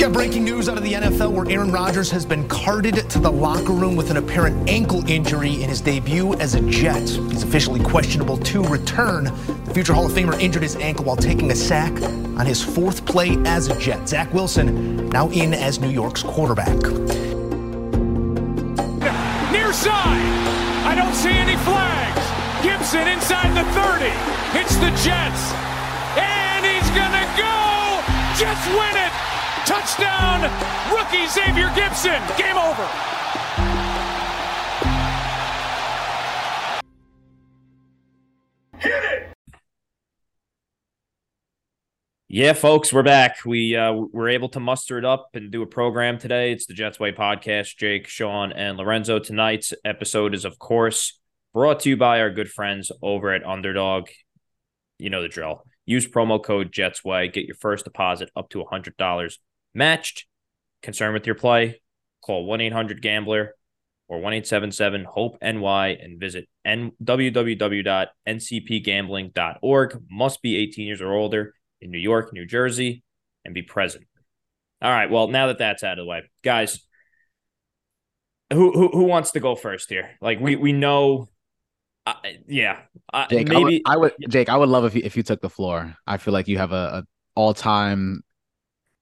got breaking news out of the NFL where Aaron Rodgers has been carted to the locker room with an apparent ankle injury in his debut as a Jet. He's officially questionable to return. The future Hall of Famer injured his ankle while taking a sack on his fourth play as a Jet. Zach Wilson now in as New York's quarterback. Near side. I don't see any flags. Gipson inside the 30. Hits the Jets. And he's going to go. Jets win it. Touchdown, rookie Xavier Gipson. Game over. Hit it! Yeah, folks, we're back. We uh, were able to muster it up and do a program today. It's the Jets Way podcast. Jake, Sean, and Lorenzo. Tonight's episode is, of course, brought to you by our good friends over at Underdog. You know the drill. Use promo code JetsWay. Get your first deposit up to $100 matched. Concerned with your play? Call 1 800 Gambler or 1 877 HOPE NY and visit n- www.ncpgambling.org. Must be 18 years or older in New York, New Jersey, and be present. All right. Well, now that that's out of the way, guys, who who, who wants to go first here? Like we we know. Uh, yeah, uh, Jake, maybe I would, I would, Jake, I would love if you, if you took the floor. I feel like you have a, a all time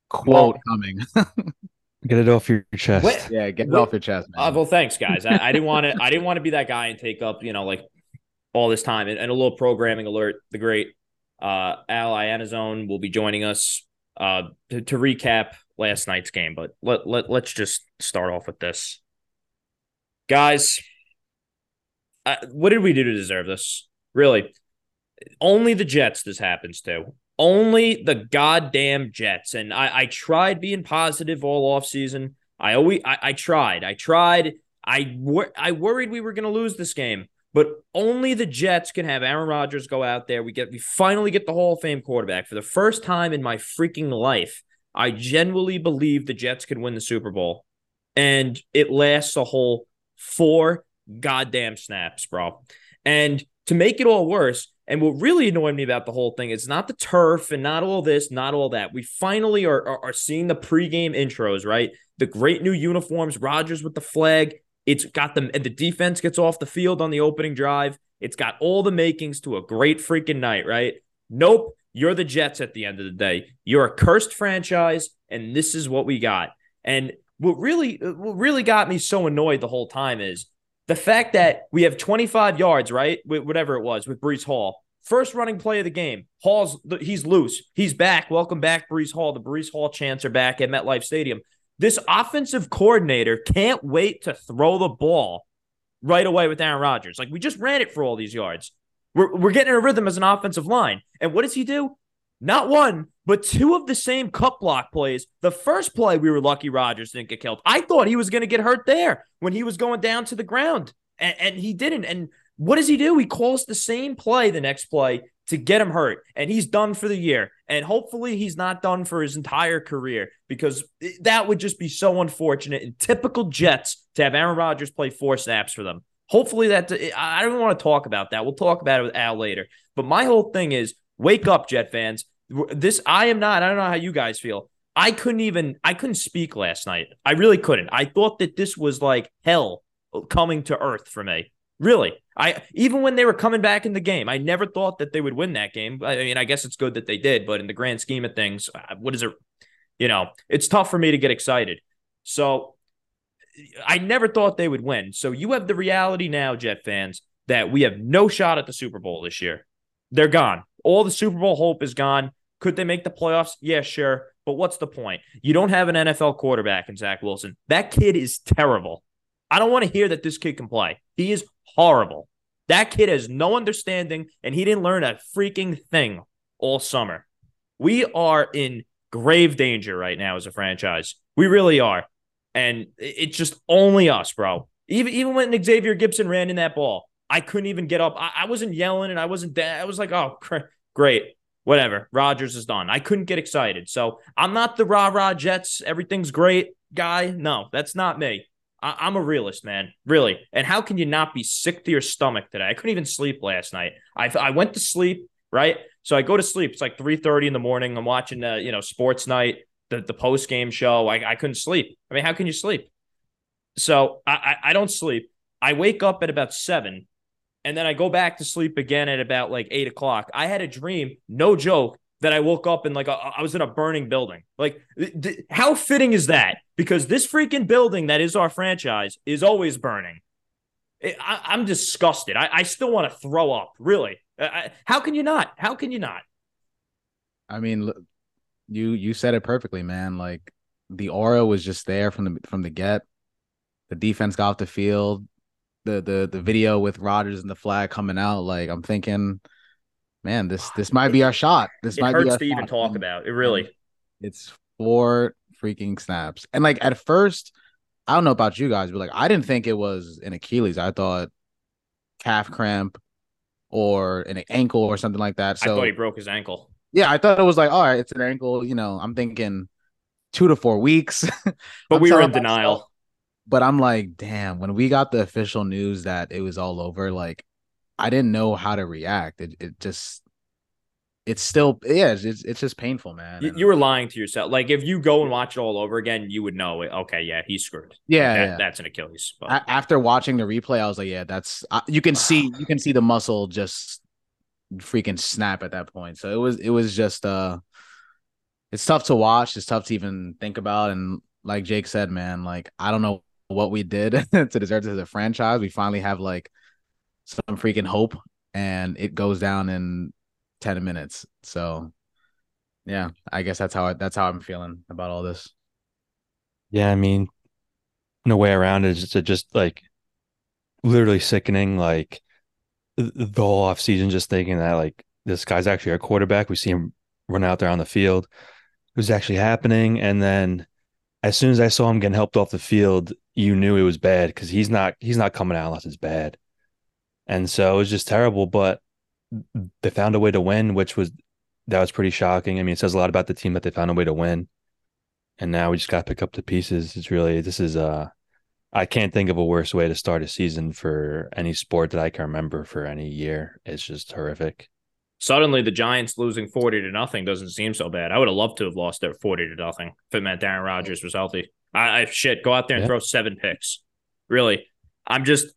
quote Well- coming. Get it off your chest. What? yeah, get it Well- off your chest, man. Uh, well, thanks, guys. I, I didn't want to. I didn't want to be that guy and take up, you know, like all this time. And, and a little programming alert: the great uh, Al Iannazzone will be joining us uh, to, to recap last night's game. But let let let's just start off with this, guys. Uh, what did we do to deserve this? Really, only the Jets. This happens to. Only the goddamn Jets. And I, I tried being positive all offseason. I always I, I tried. I tried. I wor- I worried we were going to lose this game, but only the Jets can have Aaron Rodgers go out there. We get we finally get the Hall of Fame quarterback for the first time in my freaking life. I genuinely believe the Jets could win the Super Bowl, and it lasts a whole four goddamn snaps, bro. And to make it all worse, and what really annoyed me about the whole thing is not the turf and not all this, not all that. We finally are, are, are seeing the pregame intros, right? The great new uniforms, Rodgers with the flag. It's got them, and the defense gets off the field on the opening drive. It's got all the makings to a great freaking night, right? Nope. You're the Jets at the end of the day. You're a cursed franchise, and this is what we got. And what really, what really got me so annoyed the whole time is the fact that we have 25 yards, right? Whatever it was with Breece Hall. First running play of the game. Hall's he's loose. He's back. Welcome back, Breece Hall. The Breece Hall chants are back at MetLife Stadium. This offensive coordinator can't wait to throw the ball right away with Aaron Rodgers. Like we just ran it for all these yards. We're we're getting a rhythm as an offensive line. And what does he do? Not one, but two of the same cut block plays. The first play, we were lucky Rodgers didn't get killed. I thought he was going to get hurt there when he was going down to the ground, and, and he didn't. And what does he do? He calls the same play the next play to get him hurt, and he's done for the year. And hopefully, he's not done for his entire career because that would just be so unfortunate and typical Jets to have Aaron Rodgers play four snaps for them. Hopefully, that I don't want to talk about that. We'll talk about it with Al later. But my whole thing is wake up, Jet fans. This I am not. I don't know how you guys feel. I couldn't even. I couldn't speak last night. I really couldn't. I thought that this was like hell coming to earth for me. Really, I even when they were coming back in the game, I never thought that they would win that game. I mean, I guess it's good that they did, but in the grand scheme of things, uh, what is it? You know, it's tough for me to get excited. So I never thought they would win. So you have the reality now, Jet fans, that we have no shot at the Super Bowl this year. They're gone. All the Super Bowl hope is gone. Could they make the playoffs? Yeah, sure. But what's the point? You don't have an NFL quarterback in Zach Wilson. That kid is terrible. I don't want to hear that this kid can play. He is horrible. That kid has no understanding, and he didn't learn a freaking thing all summer. We are in grave danger right now as a franchise. We really are. And it's just only us, bro. Even even when Xavier Gipson ran in that ball, I couldn't even get up. I, I wasn't yelling and I wasn't I was like, oh, great. Whatever. Rodgers is done. I couldn't get excited. So I'm not the rah rah Jets. Everything's great guy. No, that's not me. I- am a realist, man. Really. And how can you not be sick to your stomach today? I couldn't even sleep last night. I I went to sleep, right? So I go to sleep. It's like 3:30 in the morning. I'm watching the you know, sports night. the, the post game show. I, I couldn't sleep. I mean, how can you sleep? So I, I, I don't sleep. I wake up at about seven and then I go back to sleep again at about like eight o'clock. I had a dream, no joke, that I woke up and like I was in a burning building. Like, th- how fitting is that? Because this freaking building that is our franchise is always burning. I, am disgusted. I, I still want to throw up. Really? I, how can you not? How can you not? I mean, you you said it perfectly, man. Like the aura was just there from the from the get. The defense got off the field. The the the video with Rodgers and the flag coming out. Like I'm thinking, man, this this might be our shot. This it might hurts be our to even talk about. It really. It's four freaking snaps, and like at first, I don't know about you guys, but like I didn't think it was an Achilles. I thought calf cramp or an ankle or something like that. So I thought he broke his ankle. Yeah, I thought it was like, all right, it's an ankle. You know, I'm thinking two to four weeks. but we were in denial. Myself, but I'm like, damn, when we got the official news that it was all over, like I didn't know how to react. It it just it's still yeah, it's it's just painful, man. You, you, were lying to yourself. Like if you go and watch it all over again, you would know it. Okay, yeah, he's screwed. Yeah, that, yeah. that's an Achilles. But. After watching the replay, I was like, yeah, that's uh, you can see you can see the muscle just freaking snap at that point. So it was it was just uh it's tough to watch, it's tough to even think about and like Jake said, man, like I don't know what we did to deserve this as a franchise. We finally have like some freaking hope and it goes down in 10 minutes. So yeah, I guess that's how I, that's how I'm feeling about all this. Yeah, I mean, no way around it. It's just like literally sickening. Like the whole off season, just thinking that like this guy's actually a quarterback. We see him run out there on the field. It was actually happening, and then as soon as I saw him getting helped off the field, you knew it was bad because he's not he's not coming out unless it's bad. And so it was just terrible, but they found a way to win, which was that was pretty shocking. I mean, it says a lot about the team that they found a way to win. And now we just got to pick up the pieces. It's really this is uh I can't think of a worse way to start a season for any sport that I can remember for any year. It's just horrific. Suddenly, the Giants losing forty to nothing doesn't seem so bad. I would have loved to have lost their forty to nothing if it meant Darren Rodgers was healthy. I, I shit, go out there and yeah. throw seven picks. Really, I'm just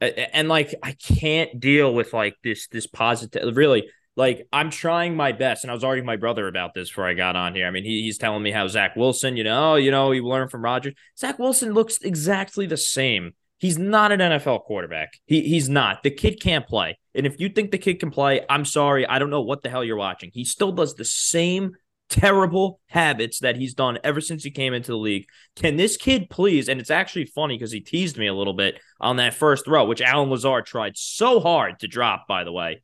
and like I can't deal with like this this positive. Really, like I'm trying my best, and I was arguing with my brother about this before I got on here. I mean, he, he's telling me how Zach Wilson, you know, you know, he learned from Rodgers. Zach Wilson looks exactly the same. He's not an NFL quarterback. He he's not. The kid can't play. And if you think the kid can play, I'm sorry. I don't know what the hell you're watching. He still does the same terrible habits that he's done ever since he came into the league. Can this kid please? And it's actually funny because he teased me a little bit on that first throw, which Allen Lazard tried so hard to drop, by the way.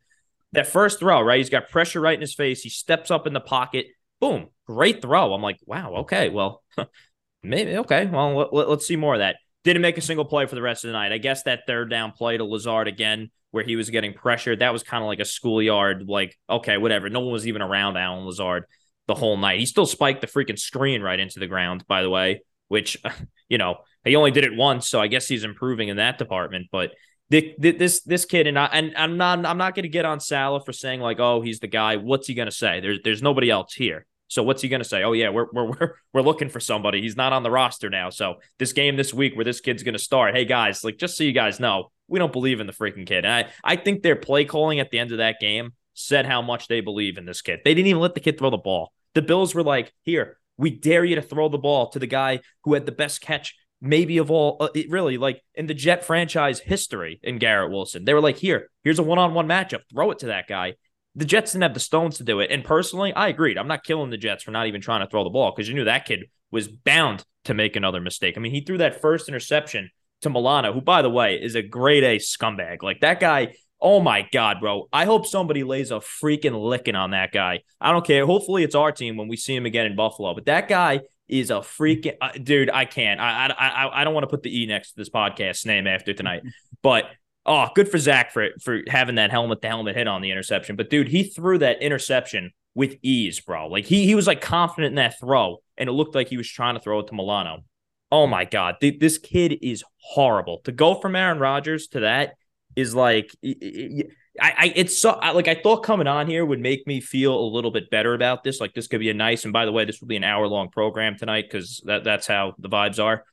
That first throw, right? He's got pressure right in his face. He steps up in the pocket. Boom. Great throw. I'm like, wow, okay. Well, maybe, okay. Well, let, let's see more of that. Didn't make a single play for the rest of the night. I guess that third down play to Lazard again, where he was getting pressured, that was kind of like a schoolyard, like, okay, whatever. No one was even around Allen Lazard the whole night. He still spiked the freaking screen right into the ground, by the way, which, you know, he only did it once. So I guess he's improving in that department. But this this kid and I and I'm not I'm not going to get on Saleh for saying like oh he's the guy. What's he going to say? There's there's nobody else here. So what's he going to say? Oh yeah, we're we're we're looking for somebody. He's not on the roster now. So this game this week where this kid's going to start. Hey guys, like just so you guys know, we don't believe in the freaking kid. And I I think their play calling at the end of that game said how much they believe in this kid. They didn't even let the kid throw the ball. The Bills were like, "Here, we dare you to throw the ball to the guy who had the best catch maybe of all uh, really like in the Jet franchise history in Garrett Wilson. They were like, here, here's a one-on-one matchup. Throw it to that guy. The Jets didn't have the stones to do it. And personally, I agreed. I'm not killing the Jets for not even trying to throw the ball because you knew that kid was bound to make another mistake. I mean, he threw that first interception to Milano, who, by the way, is a grade A scumbag. Like that guy, oh my God, bro. I hope somebody lays a freaking licking on that guy. I don't care. Hopefully it's our team when we see him again in Buffalo. But that guy is a freaking uh, dude. I can't. I I I don't want to put the E next to this podcast name after tonight, but oh, good for Zach for for having that helmet to helmet hit on the interception. But dude, he threw that interception with ease, bro. Like he he was like confident in that throw, and it looked like he was trying to throw it to Milano. Oh my god, this kid is horrible. To go from Aaron Rodgers to that is like I, I it's so I, like I thought coming on here would make me feel a little bit better about this. Like this could be a nice. And by the way, this will be an hour long program tonight because that that's how the vibes are.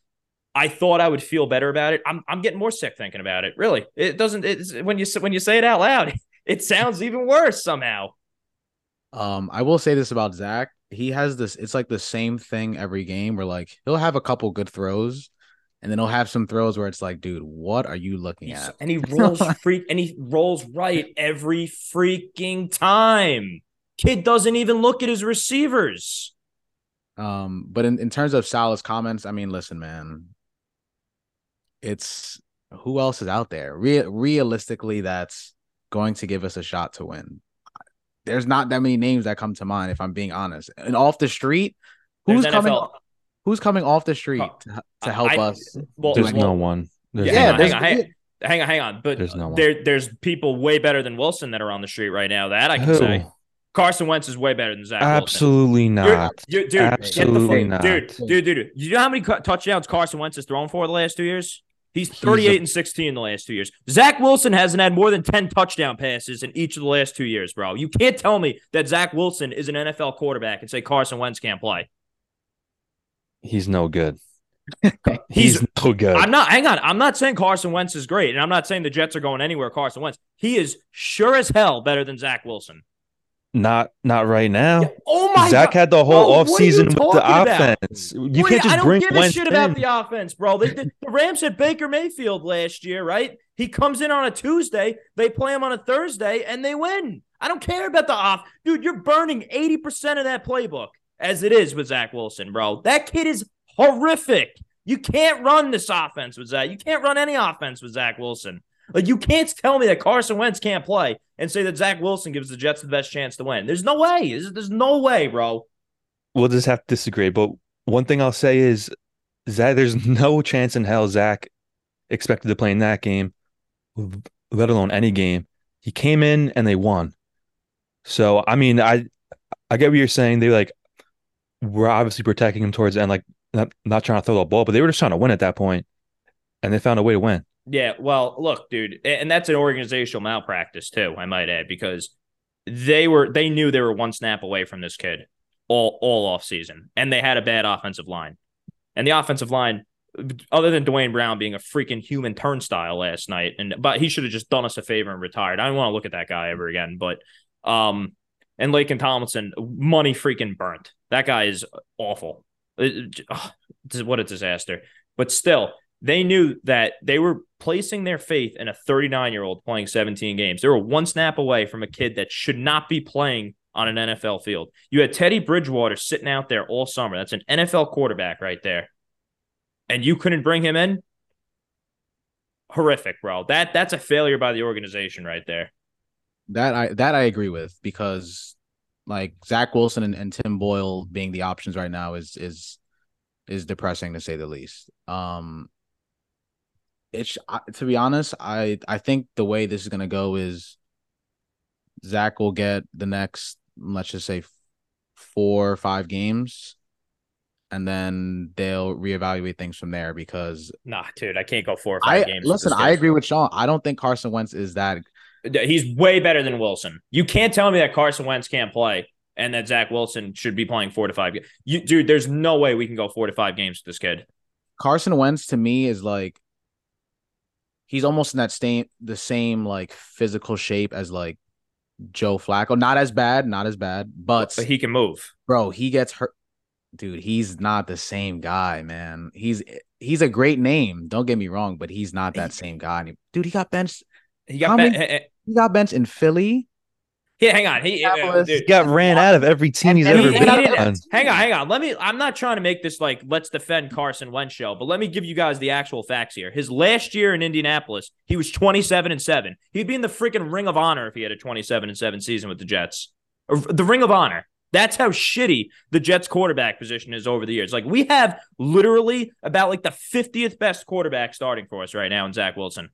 I thought I would feel better about it. I'm I'm getting more sick thinking about it. Really, it doesn't. It's when you when you say it out loud, it sounds even worse somehow. Um, I will say this about Zach. He has this. It's like the same thing every game. Where like he'll have a couple good throws, and then he'll have some throws where it's like, dude, what are you looking He's- at? and he rolls freak and he rolls right every freaking time. Kid doesn't even look at his receivers. Um, but in, in terms of Saleh's comments, I mean, listen, man, it's who else is out there? Re- realistically, that's going to give us a shot to win. There's not that many names that come to mind, if I'm being honest. And off the street, who's There's coming? NFL Who's coming off the street Oh, to, to help I- us? well, There's anything? no one. There's Yeah, no hang on, hang on, hang on, hang on. But There's no there, there's people way better than Wilson that are on the street right now. That I can Who? say. Carson Wentz is way better than Zach Wilson. Absolutely You're- not. you- dude, Absolutely get the fuck, not. dude, dude, dude. You know how many touchdowns Carson Wentz has thrown for the last two years? He's He's 38 a- and 16 in the last two years. Zach Wilson hasn't had more than 10 touchdown passes in each of the last two years, bro. You can't tell me that Zach Wilson is an NFL quarterback and say Carson Wentz can't play. He's no good. He's- He's, no good. I'm not, hang on. I'm not saying Carson Wentz is great, and I'm not saying the Jets are going anywhere. Carson Wentz, he is sure as hell better than Zach Wilson. Not not right now. Yeah, Oh my Zach god. had the whole offseason with the about? offense. You What can't do I don't bring give a shit about the offense, bro. They, the, the Rams had Baker Mayfield last year, right? He comes in on a Tuesday, they play him on a Thursday, and they win. I don't care about the off, dude. You're burning eighty percent of that playbook as it is with Zach Wilson, bro. That kid is horrific. You can't run this offense with Zach. You can't run any offense with Zach Wilson. Like you can't tell me that Carson Wentz can't play and say that Zach Wilson gives the Jets the best chance to win. There's no way. There's, there's no way, bro. We'll just have to disagree. But one thing I'll say is Zach, there's no chance in hell Zach expected to play in that game, let alone any game. He came in and they won. So I mean, I I get what you're saying. They like were obviously protecting him towards the end, like not, not trying to throw the ball, but they were just trying to win at that point, and they found a way to win. Yeah, well, look, dude, and that's an organizational malpractice too, I might add, because they were they knew they were one snap away from this kid all all off season, and they had a bad offensive line, and the offensive line, other than Duane Brown being a freaking human turnstile last night, and but he should have just done us a favor and retired. I don't want to look at that guy ever again, but um, and Laken Tomlinson, money freaking burnt. That guy is awful. It- ugh, what a disaster. But still, they knew that they were placing their faith in a 39 year old playing 17 games. They were one snap away from a kid that should not be playing on an NFL field. You had Teddy Bridgewater sitting out there all summer. That's an NFL quarterback right there. And you couldn't bring him in? Horrific, bro. That that's a failure by the organization right there. That I that I agree with because like Zach Wilson and, and Tim Boyle being the options right now is is is depressing to say the least. Um it's to be honest, I I think the way this is gonna go is Zach will get the next let's just say four or five games, and then they'll reevaluate things from there because Nah, dude, I can't go four or five I games. listen. I agree with Sean. I don't think Carson Wentz is that He's way better than Wilson. You can't tell me that Carson Wentz can't play and that Zach Wilson should be playing four to five. You, dude, there's no way we can go four to five games with this kid. Carson Wentz to me is like he's almost in that same the same like physical shape as like Joe Flacco. Not as bad, not as bad, but, But he can move. bro, he gets hurt. Dude, he's not the same guy, man. He's he's a great name. Don't get me wrong, but he's not that same guy. Dude, he got benched. He got ben- many- eh, eh, He got benched in Philly. Yeah, hang on. He, eh, dude, got ran out of every team he's And ever he- been on. hang on, hang on. Let me. I'm not trying to make this like let's defend Carson Wentz show, but let me give you guys the actual facts here. His last year in Indianapolis, he was 27 and seven. He'd be in the freaking Ring of Honor if he had a 27 and seven season with the Jets. Or The Ring of Honor. That's how shitty the Jets quarterback position is over the years. Like we have literally about like the 50th best quarterback starting for us right now in Zach Wilson.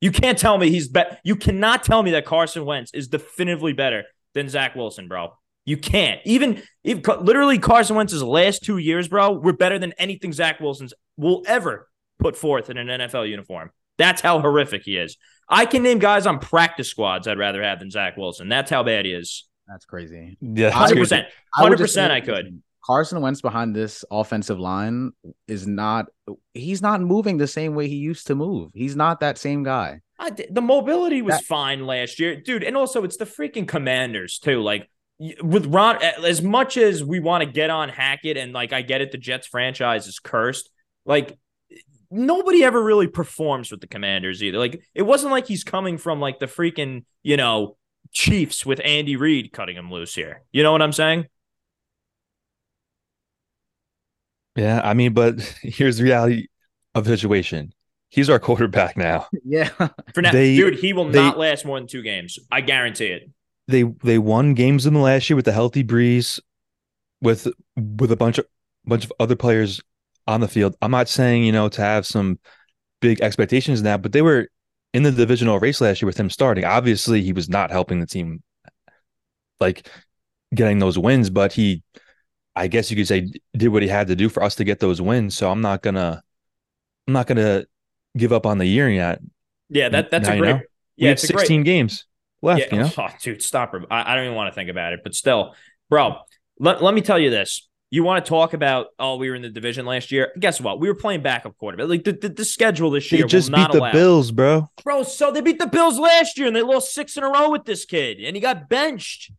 You can't tell me he's bet. You cannot tell me that Carson Wentz is definitively better than Zach Wilson, bro. You can't. Even if literally Carson Wentz's last two years, bro, were better than anything Zach Wilson's will ever put forth in an NFL uniform. That's how horrific he is. I can name guys on practice squads I'd rather have than Zach Wilson. That's how bad he is. That's crazy. Yeah, hundred percent, hundred percent. I could. Carson Wentz behind this offensive line is not. He's not moving the same way he used to move. He's not that same guy. I the mobility was That- fine last year, dude. And also, it's the freaking Commanders too. Like with Ron, as much as we want to get on Hackett, and like I get it, the Jets franchise is cursed. Like nobody ever really performs with the Commanders either. Like it wasn't like he's coming from like the freaking you know Chiefs with Andy Reid cutting him loose here. You know what I'm saying? Yeah, I mean, but here's the reality of the situation. He's our quarterback now. Yeah, For now, They- dude, he will they- not last more than two games. I guarantee it. They they won games in the last year with a healthy Breece, with with a bunch of bunch of other players on the field. I'm not saying you know to have some big expectations now, but they were in the divisional race last year with him starting. Obviously, he was not helping the team like getting those wins, but he, I guess you could say, did what he had to do for us to get those wins. So I'm not gonna, I'm not gonna give up on the year yet. Yeah, that that's Now a you great. know. we Yeah, have it's a great. 16 games left. Yeah, You know, oh, dude, stop. her. I, I don't even want to think about it. But still, bro, let, let me tell you this. You want to talk about, oh, we were in the division last year. Guess what? We were playing backup quarterback. Like the, the, the schedule this year, they just beat the allow. Bills, bro. Bro, so they beat the Bills last year and they lost six in a row with this kid and he got benched.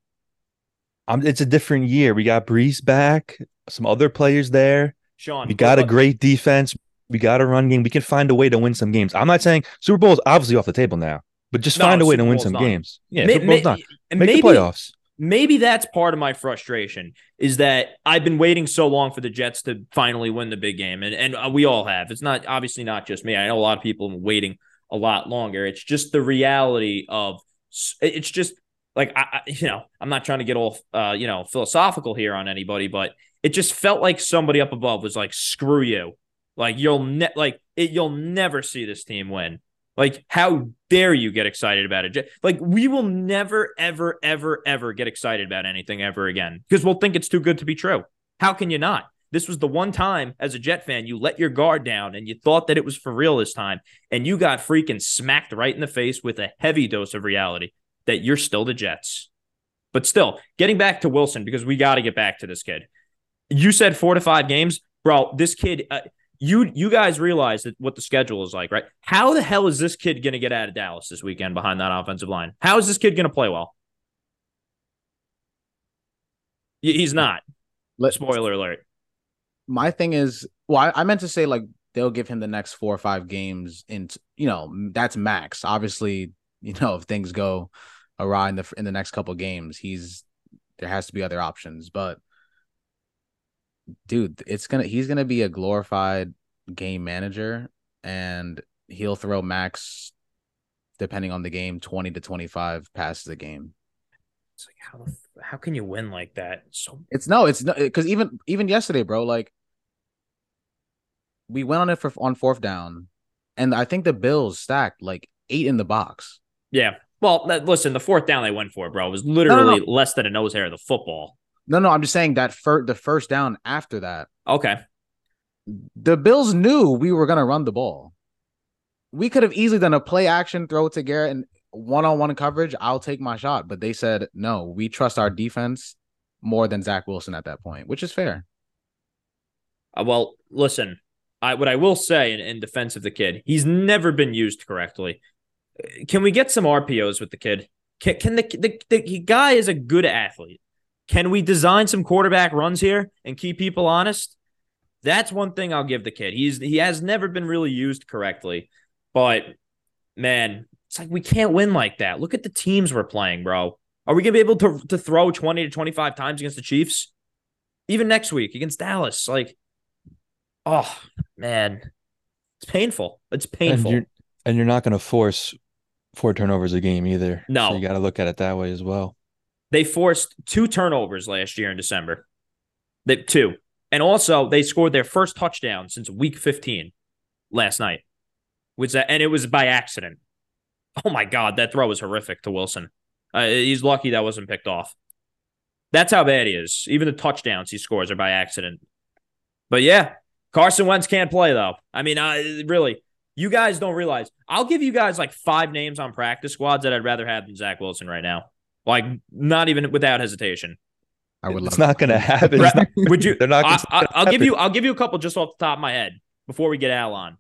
Um, it's a different year. We got Breece back, some other players there. Sean, We got a great defense. We got a run game. We can find a way to win some games. I'm not saying Super Bowl is obviously off the table now, but just No, find a way Super to win Bowl's some done. games. Yeah, Super Bowl's done. Make maybe, the playoffs. maybe that's part of my frustration is that I've been waiting so long for the Jets to finally win the big game, and and uh, we all have. It's not obviously not just me. I know a lot of people have been waiting a lot longer. It's just the reality of it's just like I, you know I'm not trying to get all uh you know philosophical here on anybody, but it just felt like somebody up above was like screw you, like you'll ne- like it, you'll never see this team win. Like, how dare you get excited about it? Like, we will never, ever, ever, ever get excited about anything ever again because we'll think it's too good to be true. How can you not? This was the one time as a Jet fan you let your guard down and you thought that it was for real this time, and you got freaking smacked right in the face with a heavy dose of reality that you're still the Jets. But still, getting back to Wilson because we got to get back to this kid. You said four to five games, bro. This kid, uh, you you guys realize that what the schedule is like, right? How the hell is this kid going to get out of Dallas this weekend behind that offensive line? How is this kid going to play well? He's not. Let- Spoiler alert. my thing is, well, I, I meant to say like they'll give him the next four or five games, in you know that's max. Obviously, you know if things go awry in the in the next couple games, he's there has to be other options. But dude, it's gonna he's gonna be a glorified game manager, and he'll throw max depending on the game, twenty to twenty five passes a game. It's like how how can you win like that? So It's no, it's no, because even even yesterday, bro, like we went on it for on fourth down, and I think the Bills stacked like eight in the box. yeah. Well, listen, the fourth down they went for, bro, was literally no. less than a nose hair of the football. No, no, I'm just saying that for the first down after that, Okay. the Bills knew we were gonna run the ball. We could have easily done a play action throw to Garrett and one on one coverage. I'll take my shot, but they said no. We trust our defense more than Zach Wilson at that point, which is fair. Uh, well, listen, I what I will say in, in defense of the kid, he's never been used correctly. Can we get some RPOs with the kid? Can, can the, the the guy is a good athlete? Can we design some quarterback runs here and keep people honest? That's one thing I'll give the kid. He's he has never been really used correctly, but man, it's like we can't win like that. Look at the teams we're playing, bro. Are we gonna be able to to throw twenty to twenty five times against the Chiefs? Even next week against Dallas, like Oh man, it's painful. It's And painful. you're and you're not going to force four turnovers a game either. No. so you got to look at it that way as well. They forced two turnovers last year in December. They two, and also they scored their first touchdown since Week 15 last night. Was that? And it was by accident. Oh my God, that throw was horrific to Wilson. Uh, he's lucky that wasn't picked off. That's how bad he is. Even the touchdowns he scores are by accident. But yeah, Carson Wentz can't play though. I mean, uh, really, You guys don't realize. I'll give you guys like five names on practice squads that I'd rather have than Zach Wilson right now. Like, not even without hesitation. I would. It's love not going to happen. Brett, would you? They're not. I, it's not I, gonna I'll give you. I'll give you a couple just off the top of my head before we get Al on.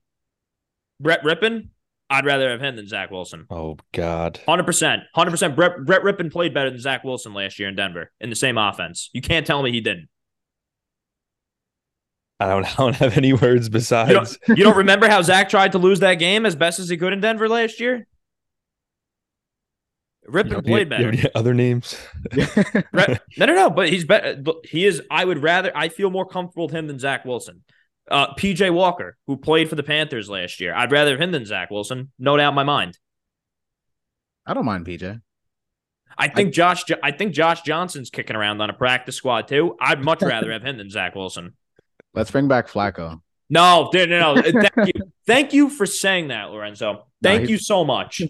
Brett Rypien. I'd rather have him than Zach Wilson. Oh God. Hundred percent, hundred percent. Brett Brett Rypien played better than Zach Wilson last year in Denver in the same offense. You can't tell me he didn't. I don't. I don't have any words You besides. don't, you don't remember how Zach tried to lose that game as best as he could in Denver last year? Rypien played you- you have better. any other names? No, no, no. But he's better. He is. I would rather. I feel more comfortable with him than Zach Wilson. Uh, PJ Walker, who played for the Panthers last year, I'd rather him than Zach Wilson. No doubt in my mind. I don't mind PJ. I think Josh. I think Josh Johnson's kicking around on a practice squad too. I'd much rather have him than Zach Wilson. Let's bring back Flacco. No, no, no. Thank you. Thank you for saying that, Lorenzo. Thank he's- you so much.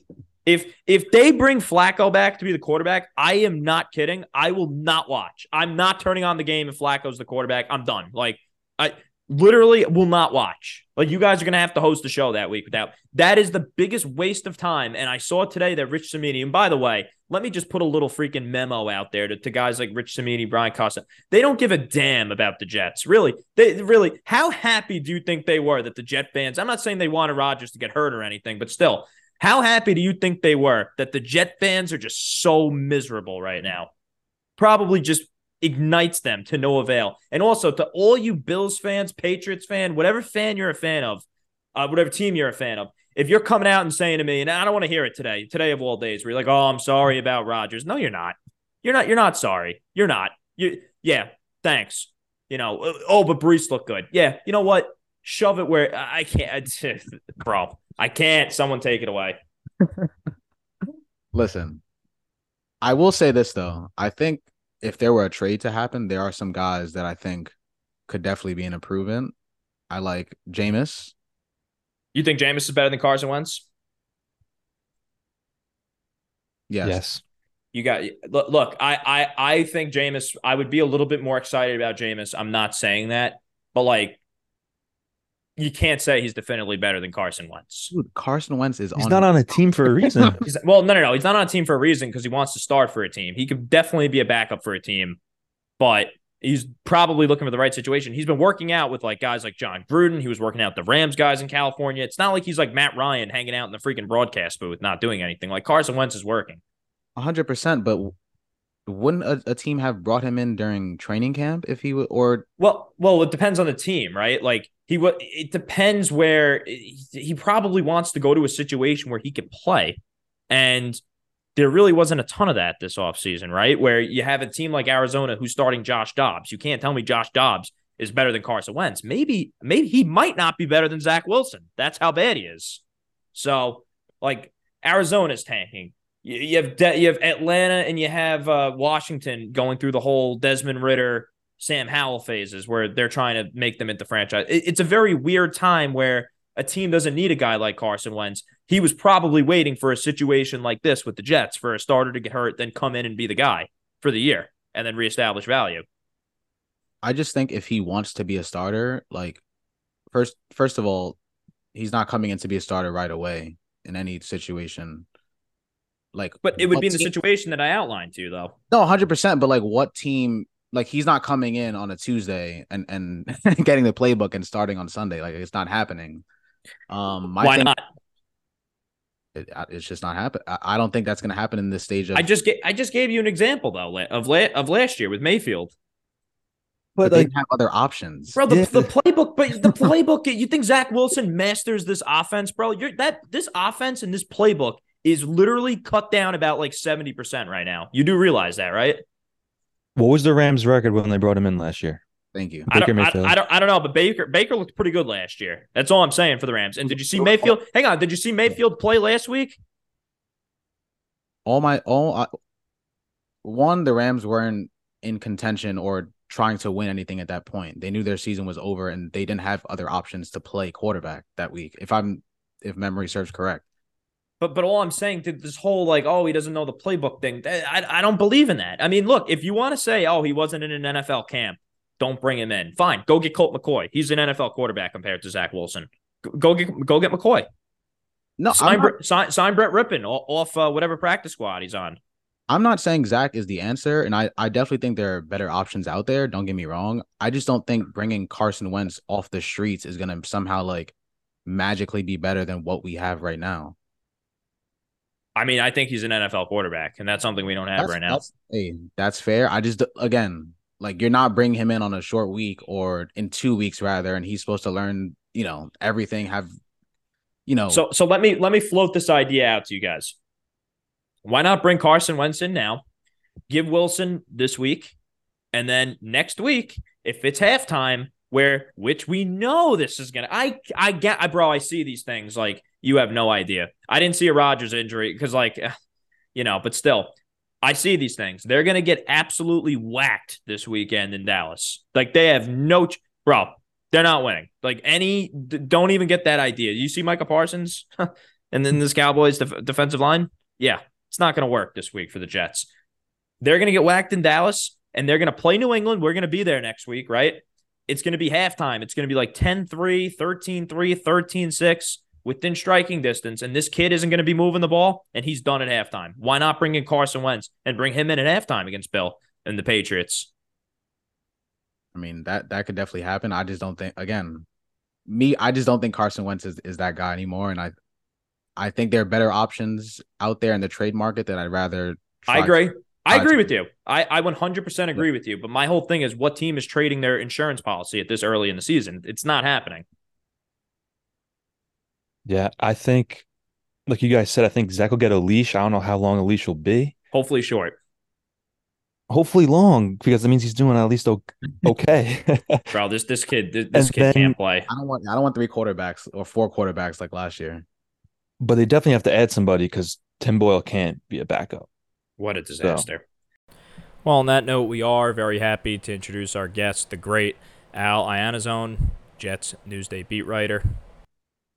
If if they bring Flacco back to be the quarterback, I am not kidding. I will not watch. I'm not turning on the game if Flacco's the quarterback. I'm done. Like I literally will not watch. Like you guys are gonna have to host the show that week without that is the biggest waste of time. And I saw today that Rich Cimini, and by the way, let me just put a little freaking memo out there to, to guys like Rich Cimini, Brian Costa. They don't give a damn about the Jets. Really. They really how happy do you think they were that the Jet fans? I'm not saying they wanted Rodgers to get hurt or anything, but still, how happy do you think they were that the Jet fans are just so miserable right now? Probably just ignites them to no avail. And also to all you Bills fans, Patriots fan, whatever fan you're a fan of, uh, whatever team you're a fan of, if you're coming out and saying to me, and I don't want to hear it today, today of all days, where you're like, "Oh, I'm sorry about Rodgers." No, you're not. You're not. You're not sorry. You're not. You. Yeah. Thanks. You know. uh, Oh, but Breece looked good. Yeah. You know what? Shove it where I I can't, bro. I can't. Someone take it away. Listen, I will say this though. I think if there were a trade to happen, there are some guys that I think could definitely be an improvement. I like Jameis. You think Jameis is better than Carson Wentz? Yes. Yes. You got look. look I I I think Jameis. I would be a little bit more excited about Jameis. I'm not saying that, but like, you can't say he's definitively better than Carson Wentz. Dude, Carson Wentz is He's on not on a team for a reason. He's, well, no, no, no. He's not on a team for a reason because he wants to start for a team. He could definitely be a backup for a team, but he's probably looking for the right situation. He's been working out with like guys like Jon Gruden. He was working out with the Rams guys in California. It's not like he's like Matt Ryan hanging out in the freaking broadcast booth, not doing anything. Like Carson Wentz is working. hundred percent. But wouldn't a, a team have brought him in during training camp if he would or Well, well, it depends on the team, right? Like he would. It depends where he probably wants to go to a situation where he can play, and there really wasn't a ton of that this offseason, right? Where you have a team like Arizona who's starting Josh Dobbs. You can't tell me Josh Dobbs is better than Carson Wentz. Maybe, maybe he might not be better than Zach Wilson. That's how bad he is. So, like Arizona's tanking. You, you have De- you have Atlanta and you have uh, Washington going through the whole Desmond Ridder, Sam Howell phases where they're trying to make them into franchise. It- it's a very weird time where a team doesn't need a guy like Carson Wentz. He was probably waiting for a situation like this with the Jets for a starter to get hurt, then come in and be the guy for the year and then reestablish value. I just think if he wants to be a starter, like first first of all, he's not coming in to be a starter right away in any situation. Like But it would be in the team- situation that I outlined to you, though. No, hundred percent. But like, what team? Like, he's not coming in on a Tuesday and and getting the playbook and starting on Sunday. Like, it's not happening. Um, my Why thing- not? It, it's just not happen. I, I don't think that's going to happen in this stage of. I just ga- I just gave you an example though of la- of last year with Mayfield. but But they like, didn't have other options. Bro, the, Yeah. the playbook, but the playbook, you think Zach Wilson masters this offense, bro? You're that this offense and this playbook is literally cut down about like 70% right now. You do realize that, right? what was the Rams' record when they brought him in last year? Thank you. I Baker don't, I, Mayfield. I don't I don't know, but Baker Baker looked pretty good last year. That's all I'm saying for the Rams. And did you see Mayfield? Hang on, did you see Mayfield play last week? All my all. I, one, the Rams weren't in contention or trying to win anything at that point. They knew their season was over and they didn't have other options to play quarterback that week. If I'm if memory serves correct. But but all I'm saying to this whole like oh he doesn't know the playbook thing I I don't believe in that. I mean look if you want to say oh he wasn't in an NFL camp don't bring him in fine go get Colt McCoy he's an NFL quarterback compared to Zach Wilson Go get go get McCoy. No, sign, not, sign, sign Brett Rypien off uh, whatever practice squad he's on. I'm not saying Zach is the answer, and I, I definitely think there are better options out there. Don't get me wrong. I just don't think bringing Carson Wentz off the streets is going to somehow like magically be better than what we have right now. I mean, I think he's an NFL quarterback, and that's something we don't have That's, right now. that's, hey, that's fair. I just again, like you're not bringing him in on a short week or in two weeks rather, and he's supposed to learn, you know, everything. Have you know? So so let me let me float this idea out to you guys. Why not bring Carson Wentz in now? Give Wilson this week, and then next week, if it's halftime, where which we know this is gonna. I I get I bro, I see these things like you have no idea. I didn't see a Rodgers injury because like eh, you know, but still, I see these things. They're gonna get absolutely whacked this weekend in Dallas. Like they have no ch- bro. They're not winning. Like any, don't even get that idea. You see Micah Parsons, and then this Cowboys def- defensive line. Yeah, it's not to work this week for the Jets. They're to get whacked in Dallas, and they're to play New England. We're to be there next week, right? It's going to be halftime. It's going to be like 10 3, 13 3, 13 6 within striking distance. And this kid isn't going to be moving the ball, and he's done at halftime. Why not bring in Carson Wentz and bring him in at halftime against Bill and the Patriots? I mean that that could definitely happen. I just don't think again, me. I just don't think Carson Wentz is, is that guy anymore, and I I think there are better options out there in the trade market that I'd rather. I agree. I agree with you. I, I 100% agree with you. But my whole thing is what team is trading their insurance policy at this early in the season? It's not happening. Yeah, I think, like you guys said, I think Zach will get a leash. I don't know how long a leash will be. Hopefully short. Hopefully long, because that means he's doing at least okay. Bro, this this kid this, this kid then- can't play. I don't want I don't want three quarterbacks or four quarterbacks like last year. but they definitely have to add somebody because Tim Boyle can't be a backup. What a disaster. Well, on that note, we are very happy to introduce our guest, the great Al Iannazzone, Jets Newsday beat writer.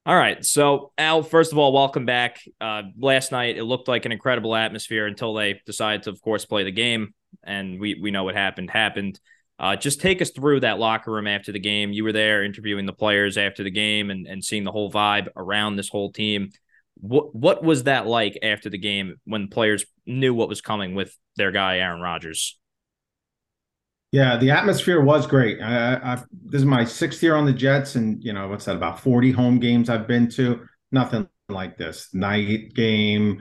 All right. So, Al, first of all, welcome back. Uh, last night, it looked like an incredible atmosphere until they decided to, of course, play the game. And we, we know what happened, happened. Uh, just take us through that locker room after the game. You were there interviewing the players after the game and, and seeing the whole vibe around this whole team. What what was that like after the game when players knew what was coming with their guy Aaron Rodgers? Yeah, the atmosphere was great. I, I, this is my sixth year on the Jets, and you know what's that? About forty home games I've been to. Nothing like this. Night game,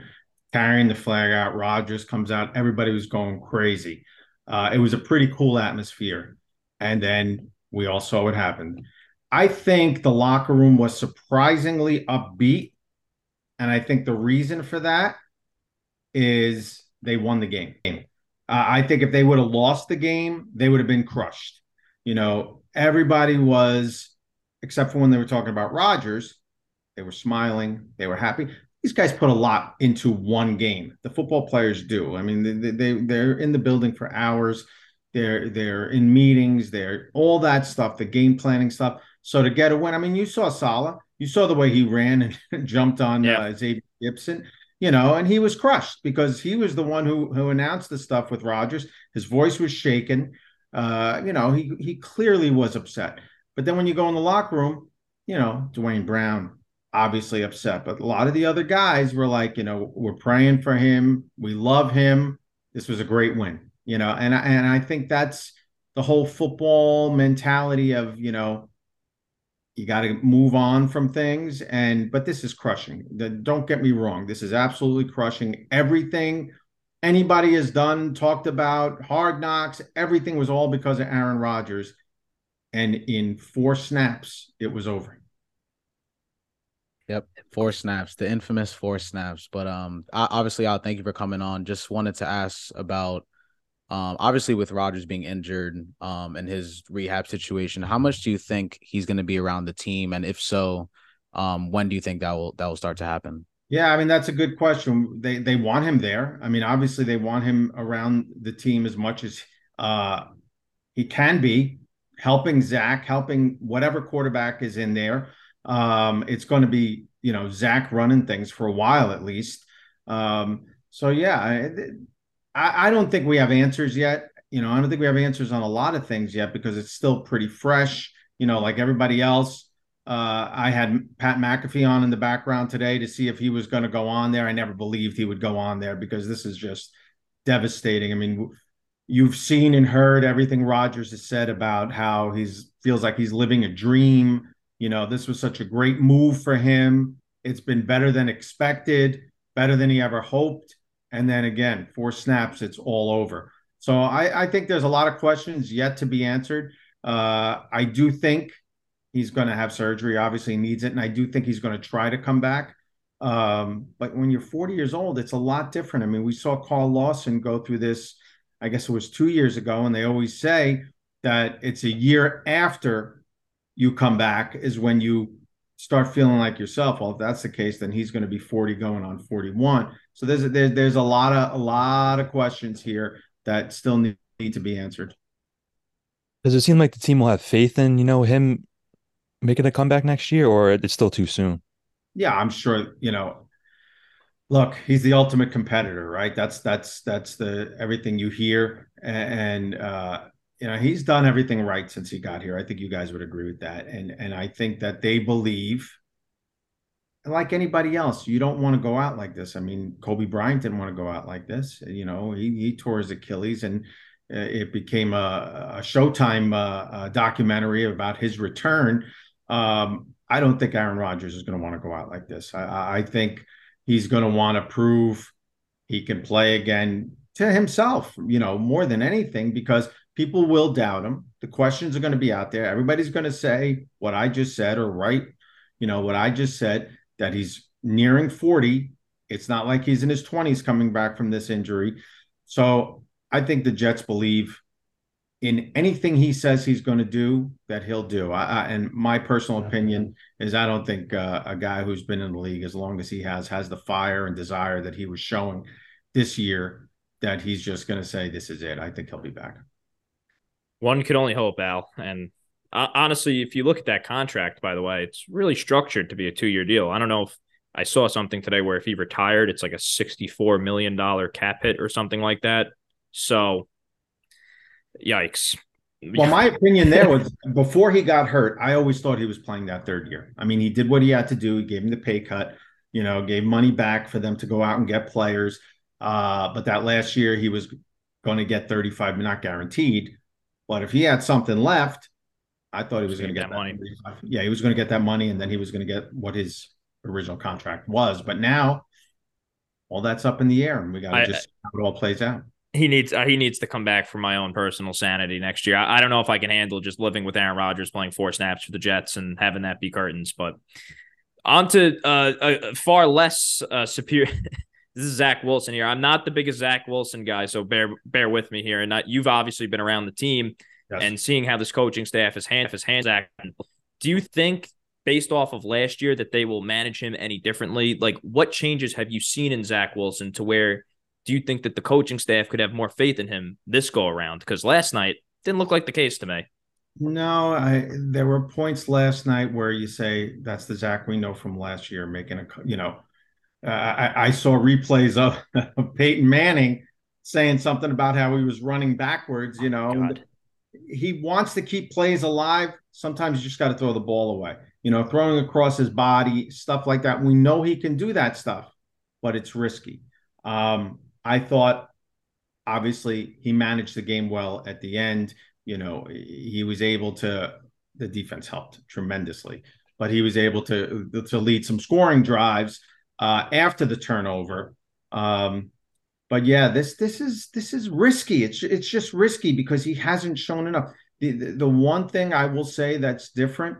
carrying the flag out. Rodgers comes out. Everybody was going crazy. Uh, it was a pretty cool atmosphere, and then we all saw what happened. I think the locker room was surprisingly upbeat, and I think the reason for that is they won the game. Uh, I think if they would have lost the game, they would have been crushed. You know, everybody was, except for when they were talking about Rodgers, they were smiling, they were happy. These guys put a lot into one game. The football players do. I mean, they, they they're in the building for hours. They're they're in meetings. They're all that stuff, the game planning stuff. So to get a win, I mean, you saw Saleh. You saw the way he ran and jumped on Yeah. uh, Xavier Gipson you know, and he was crushed because he was the one who who announced the stuff with Rodgers. His voice was shaken. Uh, you know, he he clearly was upset. But then when you go in the locker room, you know, Duane Brown obviously upset, but a lot of the other guys were like, you know, we're praying for him. We love him. This was a great win, you know, and and I think that's the whole football mentality of, you know, you got to move on from things and but this is crushing the, don't get me wrong this is absolutely crushing everything anybody has done talked about hard knocks everything was all because of aaron rodgers and in four snaps it was over Yep, four snaps, the infamous four snaps. But um, I, obviously, I'll thank you for coming on. Just wanted to ask about, um, obviously with Rodgers being injured, um, and his rehab situation. How much do you think he's going to be around the team, and if so, um, when do you think that will that will start to happen? Yeah, I mean that's a good question. They they want him there. I mean, obviously they want him around the team as much as uh, he can be, helping Zach, helping whatever quarterback is in there. Um, it's going to be you know Zach running things for a while at least. Um, so yeah, I, I I don't think we have answers yet. You know, I don't think we have answers on a lot of things yet because it's still pretty fresh. You know, like everybody else, Uh, I had Pat McAfee on in the background today to see if he was going to go on there. I never believed he would go on there because this is just devastating. I mean, you've seen and heard everything Rodgers has said about how he's feels like he's living a dream. You know, this was such a great move for him. It's been better than expected, better than he ever hoped. And then again, four snaps, it's all over. So I, I think there's a lot of questions yet to be answered. Uh, I do think he's going to have surgery. Obviously, needs it, and I do think he's going to try to come back. Um, but when you're 40 years old, it's a lot different. I mean, we saw Carl Lawson go through this. I guess it was two years ago, and they always say that it's a year after you come back is when you start feeling like yourself. Well, if that's the case, then he's going to be 40 going on 41. So there's a, there's there's a lot of a lot of questions here that still need, need to be answered. Does it seem like the team will have faith in you know him making a comeback next year, or it's still too soon? Yeah, I'm sure. You know, look, he's the ultimate competitor, right? That's that's that's the everything you hear, and uh, you know he's done everything right since he got here. I think you guys would agree with that, and and I think that they believe. Like anybody else, you don't want to go out like this. I mean, Kobe Bryant didn't want to go out like this. You know, he he tore his Achilles, and uh, it became a, a Showtime uh, a documentary about his return. Um, I don't think Aaron Rodgers is going to want to go out like this. I, I think he's going to want to prove he can play again to himself, you know, more than anything, because people will doubt him. The questions are going to be out there. Everybody's going to say what I just said or write, you know, what I just said that he's nearing 40. It's not like he's in his 20s coming back from this injury. So I think the Jets believe in anything he says he's going to do that he'll do. I, I, and my personal opinion is I don't think uh, a guy who's been in the league as long as he has has the fire and desire that he was showing this year that he's just going to say this is it. I think he'll be back. One could only hope, Al. And uh, honestly, if you look at that contract, by the way, it's really structured to be a two-year deal. I don't know if I saw something today where if he retired, it's like a sixty-four million dollar cap hit or something like that. So yikes. Well, my opinion there was before he got hurt, I always thought he was playing that third year. I mean, he did what he had to do. He gave him the pay cut, you know, gave money back for them to go out and get players. Uh, but that last year he was going to get 35, not guaranteed. But if he had something left, I thought he was going to get that money. Yeah, he was going to get that money, and then he was going to get what his original contract was. But now, all that's up in the air, and we got to just see how it all plays out he needs uh, he needs to come back for my own personal sanity next year. I, I, don't know if I can handle just living with Aaron Rodgers playing four snaps for the Jets and having that be curtains. But on to uh, a far less uh, superior. this is Zach Wilson here. I'm not the biggest Zach Wilson guy, so bear bear with me here. And not, you've obviously been around the team yes. and seeing how this coaching staff is hand his hands. Zach, do you think? Based off of last year, that they will manage him any differently? Like, what changes have you seen in Zach Wilson to where do you think that the coaching staff could have more faith in him this go around? Because last night didn't look like the case to me. No, I there were points last night where you say that's the Zach we know from last year making a you know uh, I, I, saw replays of, of, Peyton Manning saying something about how he was running backwards. You know, God. he wants to keep plays alive. Sometimes you just got to throw the ball away. You know, throwing across his body, stuff like that. We know he can do that stuff, but it's risky. Um, I thought obviously he managed the game well at the end. You know, he was able to the defense helped tremendously, but he was able to to lead some scoring drives uh, after the turnover. Um, but yeah, this this is this is risky. It's it's just risky because he hasn't shown enough. The, the, the one thing I will say that's different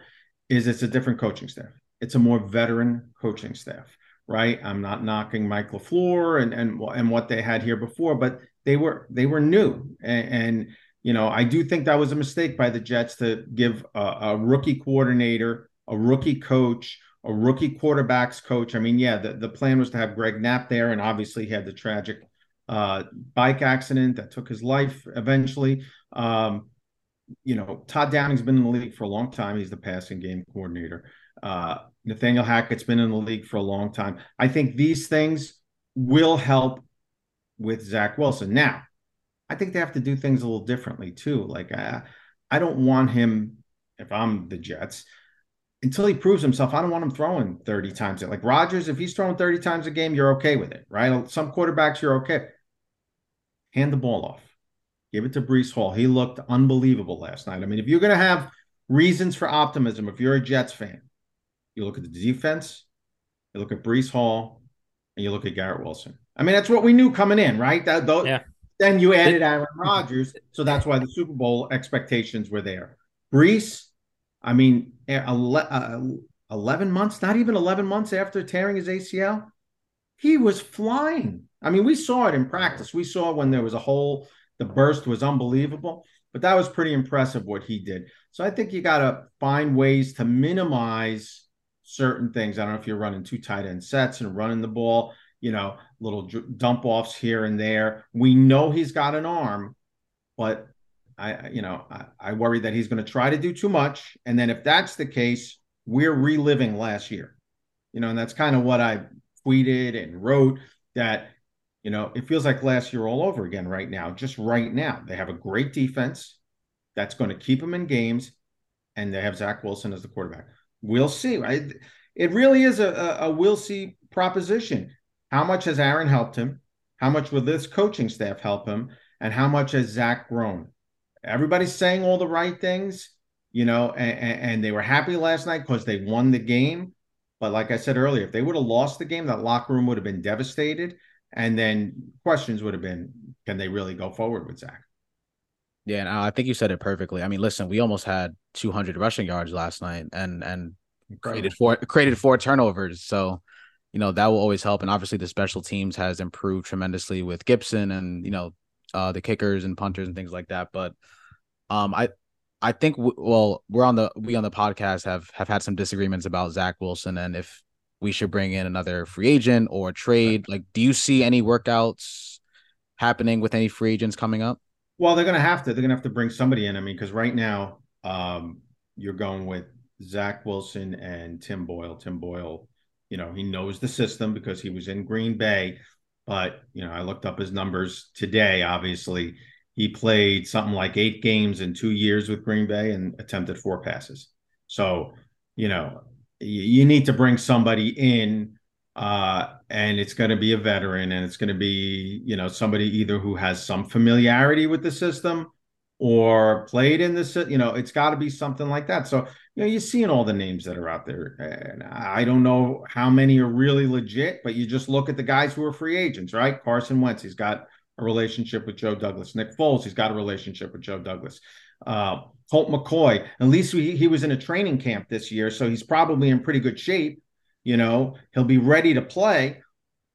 is it's a different coaching staff. It's a more veteran coaching staff right? I'm not knocking Mike LaFleur and and and what they had here before, but they were they were new, and, and you know I do think that was a mistake by the Jets to give a, a, rookie coordinator, a rookie coach, a rookie quarterbacks coach. I mean, yeah, the, the plan was to have Greg Knapp there, and obviously he had the tragic uh, bike accident that took his life eventually. Um, you know, Todd Downing's been in the league for a long time. He's the passing game coordinator. Uh, Nathaniel Hackett's been in the league for a long time. I think these things will help with Zach Wilson. Now, I think they have to do things a little differently too. Like I, I don't want him, if I'm the Jets, until he proves himself, I don't want him throwing 30 times. Like Rodgers, if he's throwing 30 times a game, you're okay with it, right? Some quarterbacks, you're okay. Hand the ball off. Give it to Breece Hall. He looked unbelievable last night. I mean, if you're going to have reasons for optimism, if you're a Jets fan, you look at the defense, you look at Breece Hall, and you look at Garrett Wilson. I mean, that's what we knew coming in, right? That, yeah. Then you added Aaron Rodgers, so that's why the Super Bowl expectations were there. Breece, I mean, uh, 11 months, not even 11 months after tearing his ACL, he was flying. I mean, we saw it in practice. We saw when there was a hole, the burst was unbelievable, but that was pretty impressive what he did. So I think you got to find ways to minimize certain things. I don't know if you're running two tight end sets and running the ball you know, little dump offs here and there. We know he's got an arm, but I, you know, I, I worry that he's going to try to do too much. And then if that's the case, we're reliving last year, you know, and that's kind of what I tweeted and wrote that, you know, it feels like last year all over again right now, just right now. They have a great defense that's going to keep them in games, and they have Zach Wilson as the quarterback. We'll see. It really is a, a, a we'll see proposition. How much has Aaron helped him? How much will this coaching staff help him? And how much has Zach grown? Everybody's saying all the right things, you know, and, and they were happy last night because they won the game. But like I said earlier, if they would have lost the game, that locker room would have been devastated. And then questions would have been, can they really go forward with Zach? Yeah, and I think you said it perfectly. I mean, listen, we almost had 200 rushing yards last night, and and created four created four turnovers. So you know that will always help. And obviously, the special teams has improved tremendously with Gipson and you know uh, the kickers and punters and things like that. But um, I I think w- well we're on the we on the podcast have have had some disagreements about Zach Wilson and if we should bring in another free agent or trade. Like, do you see any workouts happening with any free agents coming up? Well, they're going to have to. They're going to have to bring somebody in. I mean, because right now, um, you're going with Zach Wilson and Tim Boyle. Tim Boyle you know, he knows the system because he was in Green Bay. But, you know, I looked up his numbers today. Obviously, he played something like eight games in two years with Green Bay and attempted four passes. So, you know, you need to bring somebody in uh, and it's going to be a veteran and it's going to be, you know, somebody either who has some familiarity with the system or played in this, you know, it's got to be something like that. So you know, you're seeing all the names that are out there. And I don't know how many are really legit, but you just look at the guys who are free agents, right? Carson Wentz, he's got a relationship with Joe Douglas. Nick Foles, he's got a relationship with Joe Douglas. Uh, Colt McCoy, at least he, he was in a training camp this year, so he's probably in pretty good shape. You know, he'll be ready to play.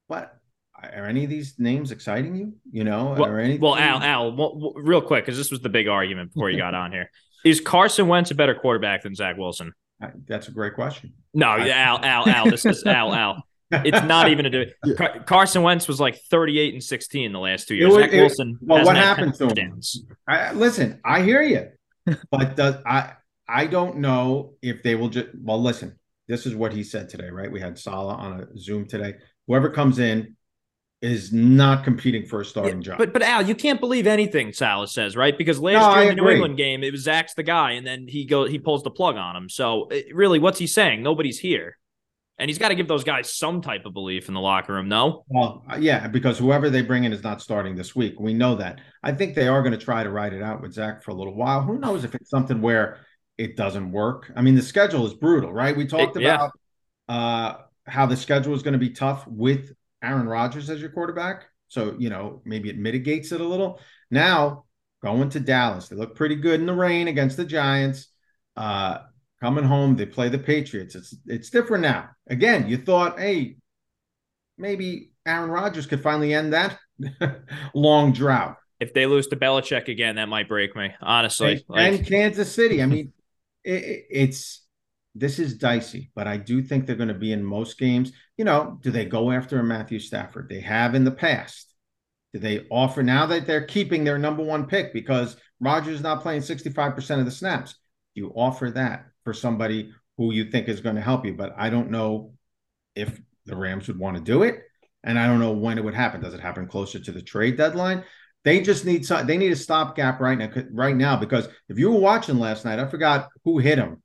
But are any of these names exciting you? You know, well, well Al, Al, well, real quick, because this was the big argument before you got on here. Is Carson Wentz a better quarterback than Zach Wilson? Uh, that's a great question. No, I, Al, Al, Al. This is Al, Al. It's not even a do. Yeah. Carson Wentz was like 38 and 16 the last two years. Was, Zach it, Wilson. Well, what happened to him? I, listen, I hear you, but does, I I don't know if they will just. Well, listen, this is what he said today, right? We had Saleh on a Zoom today. Whoever comes in, is not competing for a starting yeah, job. But but Al, you can't believe anything Saleh says, right? Because last no, year in the New England game, it was Zach's the guy, and then he go he pulls the plug on him. So it, really, what's he saying? Nobody's here, and he's got to give those guys some type of belief in the locker room. No, well, uh, yeah, because whoever they bring in is not starting this week. We know that. I think they are going to try to ride it out with Zach for a little while. Who knows if it's something where it doesn't work? I mean, the schedule is brutal, right? We talked it, about yeah. uh, how the schedule is going to be tough with Aaron Rodgers as your quarterback. So, you know, maybe it mitigates it a little. Now, going to Dallas. They look pretty good in the rain against the Giants. Uh, coming home, they play the Patriots. It's it's different now. Again, you thought, hey, maybe Aaron Rodgers could finally end that long drought. If they lose to Belichick again, that might break me, honestly. And, like... and Kansas City. I mean, it, it's this is dicey, but I do think they're going to be in most games. You know, do they go after a Matthew Stafford? They have in the past. Do they offer now that they're keeping their number one pick because Rodgers is not playing 65% of the snaps? You offer that for somebody who you think is going to help you, but I don't know if the Rams would want to do it. And I don't know when it would happen. Does it happen closer to the trade deadline? They just need some. They need a stopgap right now. Right now, because if you were watching last night, I forgot who hit him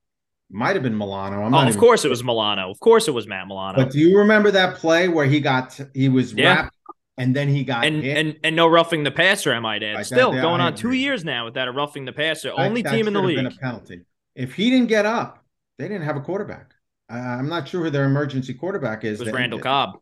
Might have been Milano. I'm oh, of course sure. it was Milano. Of course it was Matt Milano. But do you remember that play where he got he was yeah. wrapped and then he got and hit? and and no roughing the passer. I might add. Right, Still that, going on two years now without a roughing the passer. I, Only team in the league. Been a penalty. If he didn't get up, they didn't have a quarterback. I'm not sure who their emergency quarterback is. It was Randall Cobb.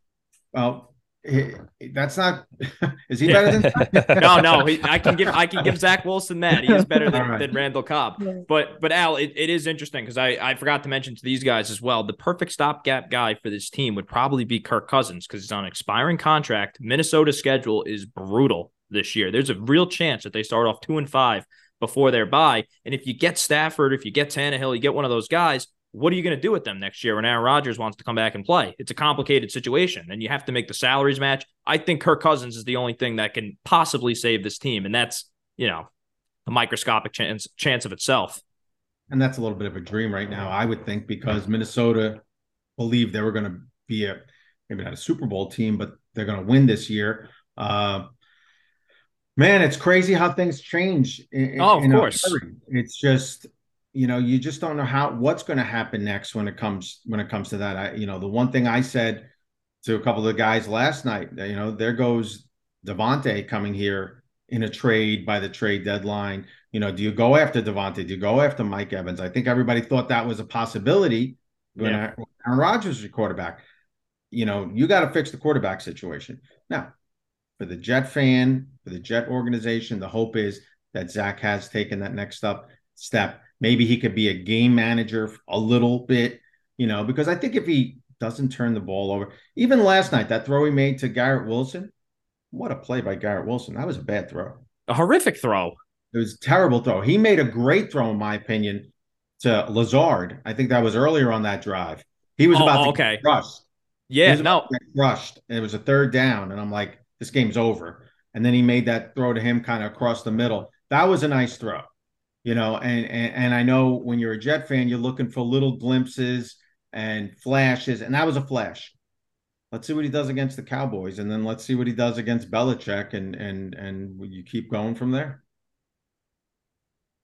Well, that's not. Is he better than? no, no. He, I can give I can give Zach Wilson that he is better than, right. than Randall Cobb. But but Al, it, it is interesting because I I forgot to mention to these guys as well. The perfect stopgap guy for this team would probably be Kirk Cousins because he's on an expiring contract. Minnesota's schedule is brutal this year. There's a real chance that they start off two and five before their bye. And if you get Stafford, if you get Tannehill, you get one of those guys what are you going to do with them next year when Aaron Rodgers wants to come back and play? It's a complicated situation, and you have to make the salaries match. I think Kirk Cousins is the only thing that can possibly save this team, and that's you know a microscopic chance chance of itself. And that's a little bit of a dream right now, I would think, because Minnesota believed they were going to be a maybe not a Super Bowl team, but they're going to win this year. Uh, man, it's crazy how things change. In, oh, of course. It's just you know you just don't know how what's going to happen next when it comes when it comes to that. I you know the one thing i said to a couple of the guys last night you know there goes Davante coming here in a trade by the trade deadline. You know do you go after Davante do you go after Mike Evans? I think everybody thought that was a possibility when yeah. Aaron Rodgers was your quarterback. You know you got to fix the quarterback situation. Now for the Jet fan for the Jet organization the hope is that Zach has taken that next step step Maybe he could be a game manager a little bit, you know, because I think if he doesn't turn the ball over, even last night, that throw he made to Garrett Wilson, what a play by Garrett Wilson. That was a bad throw. A horrific throw. It was a terrible throw. He made a great throw, in my opinion, to Lazard. I think that was earlier on that drive. He was oh, about to oh, okay. get crushed. Yeah, no. crushed. And it was a third down. And I'm like, this game's over. And then he made that throw to him kind of across the middle. That was a nice throw you know and, and and i know when you're a jet fan you're looking for little glimpses and flashes and that was a flash. Let's see what he does against the cowboys and then let's see what he does against Belichick and and and you keep going from there?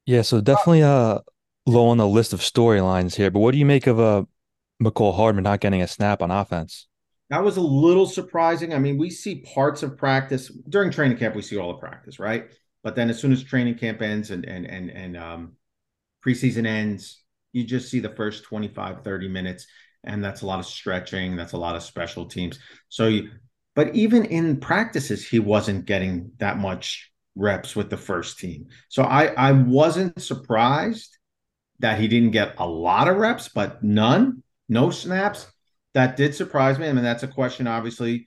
Yeah so definitely uh low on the list of storylines here but what do you make of uh Mecole Hardman not getting a snap on offense? That was a little surprising. I mean we see parts of practice during training camp we see all the practice right but then as soon as training camp ends and and and and um, preseason ends, you just see the first 25, 30 minutes. And that's a lot of stretching. That's a lot of special teams. So you, but even in practices, he wasn't getting that much reps with the first team. So I I wasn't surprised that he didn't get a lot of reps, but none, no snaps. That did surprise me. I mean, that's a question, obviously,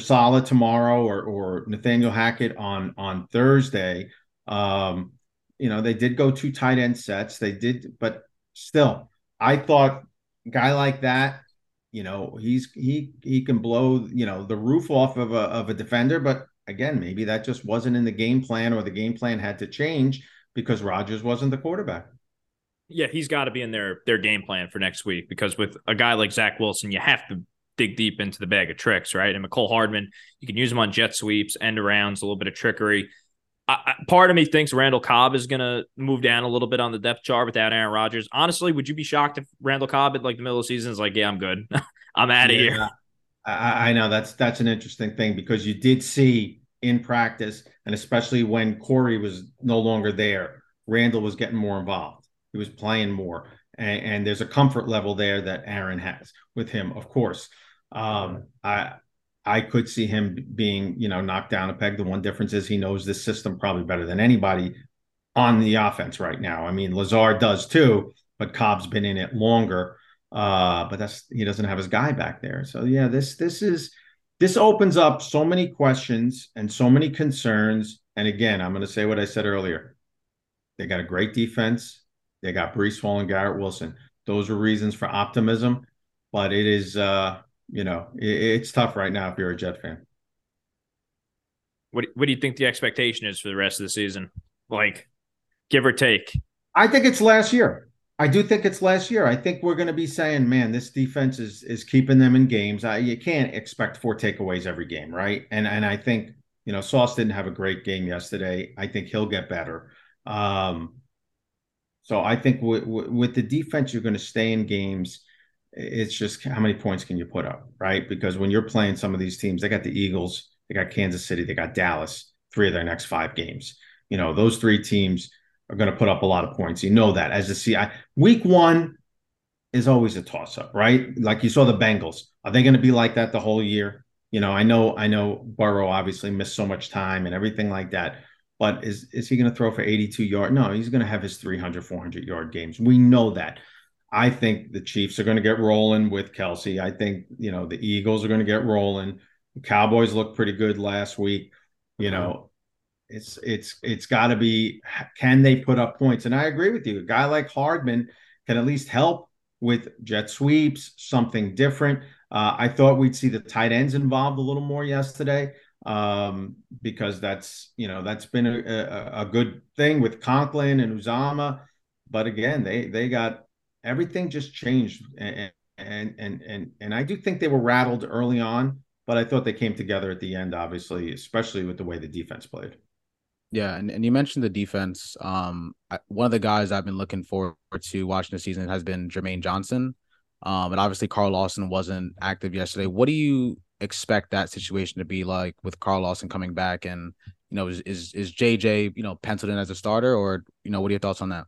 Saleh tomorrow or or Nathaniel Hackett on on Thursday. Um, you know, they did go two tight end sets. They did, but still, I thought guy like that, you know, he's he he can blow, you know, the roof off of a of a defender, but again, maybe that just wasn't in the game plan or the game plan had to change because Rodgers wasn't the quarterback. Yeah, he's got to be in their their game plan for next week because with a guy like Zach Wilson, you have to dig deep into the bag of tricks, right? And Mecole Hardman, you can use him on jet sweeps, end arounds, a little bit of trickery. I, I, part of me thinks Randall Cobb is going to move down a little bit on the depth chart without Aaron Rodgers. Honestly, would you be shocked if Randall Cobb at like the middle of the season is like, yeah, I'm good, I'm out of yeah, here. I, I know that's that's an interesting thing because you did see in practice, and especially when Corey was no longer there, Randall was getting more involved. He was playing more, and, and there's a comfort level there that Aaron has with him, of course. Um, I I could see him being, you know, knocked down a peg. The one difference is he knows this system probably better than anybody on the offense right now. I mean, Lazard does too, but Cobb's been in it longer. Uh, but that's he doesn't have his guy back there. So yeah, this this is this opens up so many questions and so many concerns. And again, I'm going to say what I said earlier. They got a great defense. They got Breece Hall and Garrett Wilson. Those are reasons for optimism. But it is uh you know, it, it's tough right now if you're a Jet fan. What What do you think the expectation is for the rest of the season? Like, give or take. I think it's last year. I do think it's last year. I think we're going to be saying, man, this defense is is keeping them in games. I, you can't expect four takeaways every game, right? And and I think you know Sauce didn't have a great game yesterday. I think he'll get better. Um, So I think w- w- with the defense, you're going to stay in games. It's just how many points can you put up, right? Because when you're playing some of these teams, they got the Eagles, they got Kansas City, they got Dallas, three of their next five games. You know, those three teams are going to put up a lot of points. You know that as a CI. Week one is always a toss up, right? Like you saw the Bengals. Are they going to be like that the whole year? You know, I know, I know Burrow obviously missed so much time and everything like that. But is is he going to throw for 82 yards? No, he's going to have his 300, 400 yard games. We know that. I think the Chiefs are going to get rolling with Kelsey. I think, you know, the Eagles are going to get rolling. The Cowboys looked pretty good last week. You know, it's it's it's got to be can they put up points? And I agree with you. A guy like Hardman can at least help with jet sweeps, something different. Uh, I thought we'd see the tight ends involved a little more yesterday um, because that's you know that's been a, a, a, good thing with Conklin and Uzomah. But again, they they got everything just changed, and and and and and I do think they were rattled early on, but I thought they came together at the end, obviously, especially with the way the defense played. Yeah, and, and you mentioned the defense. Um, I, one of the guys I've been looking forward to watching the season has been Jermaine Johnson. Um, and obviously Carl Lawson wasn't active yesterday. What do you expect that situation to be like with Carl Lawson coming back? And you know, is is, is JJ you know penciled in as a starter, or you know, what are your thoughts on that?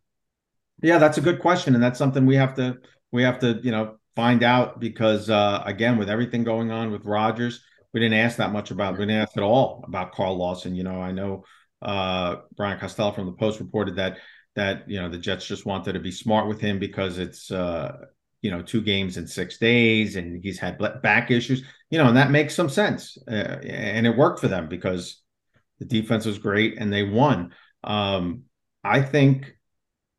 Yeah, that's a good question, and that's something we have to we have to you know find out because uh, again, with everything going on with Rodgers, we didn't ask that much about. We didn't ask at all about Carl Lawson. You know, I know uh, Brian Costello from the Post reported that that you know the Jets just wanted to be smart with him because it's uh, you know two games in six days and he's had back issues. You know, and that makes some sense, uh, and it worked for them because the defense was great and they won. Um, I think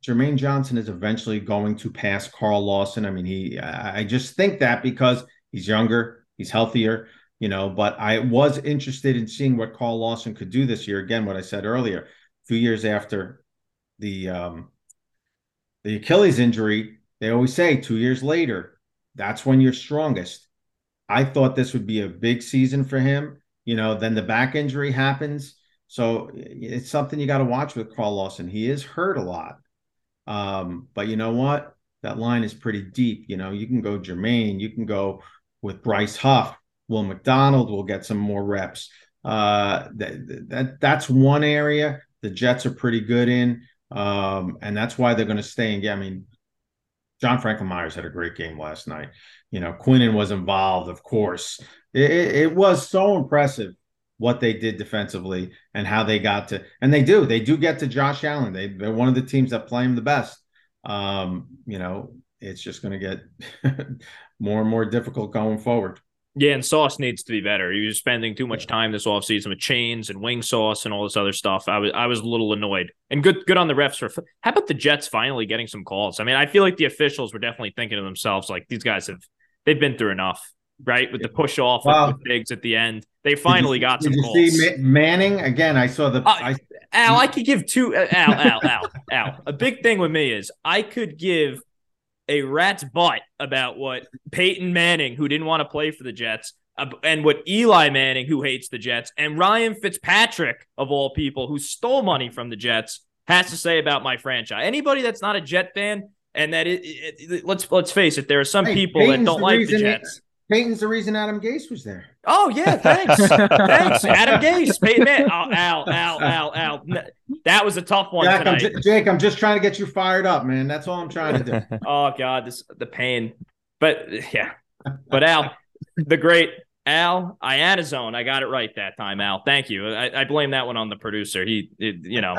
Jermaine Johnson is eventually going to pass Carl Lawson. I mean, he I just think that because he's younger, he's healthier you know, but I was interested in seeing what Carl Lawson could do this year. Again, what I said earlier, a few years after the um, the Achilles injury, they always say two years later, that's when you're strongest. I thought this would be a big season for him. You know, then the back injury happens. So it's something you got to watch with Carl Lawson. He is hurt a lot. Um, but you know what? That line is pretty deep. You know, you can go Jermaine, you can go with Bryce Huff, Will McDonald will get some more reps. Uh, that, that that's one area the Jets are pretty good in, um, and that's why they're going to stay in. Yeah, I mean, John Franklin Myers had a great game last night. You know, Quinnen was involved, of course. It, it, was so impressive what they did defensively and how they got to, and they do, they do get to Josh Allen. They, they're one of the teams that play him the best. Um, you know, it's just going to get more and more difficult going forward. Yeah, and Sauce needs to be better. He was spending too much time this offseason with chains and wing sauce and all this other stuff. I was I was a little annoyed. And good good on the refs for how about the Jets finally getting some calls? I mean, I feel like the officials were definitely thinking to themselves, like these guys have they've been through enough, right? With the push off wow. the Diggs at the end. They finally you, got some you see Manning? Again, I saw the uh, I, Al, I could give two uh, Al, Al, Al, Al. A big thing with me is I could give a rat's butt about what Peyton Manning, who didn't want to play for the Jets, and what Eli Manning, who hates the Jets, and Ryan Fitzpatrick, of all people, who stole money from the Jets, has to say about my franchise. Anybody that's not a Jet fan, and that it, it, it, let's let's face it, there are some hey, people Peyton's that don't like the Jets. Peyton's the reason Adam Gase was there. Oh yeah, thanks, thanks, Adam Gase. Peyton, man, oh, Al, Al, Al, Al. That was a tough one Jack, tonight. I'm j- Jake, I'm just trying to get you fired up, man. That's all I'm trying to do. oh God, this the pain. But yeah, but Al, the great Al I Iannazzone. I got it right that time, Al. Thank you. I, I blame that one on the producer. He, it, you know,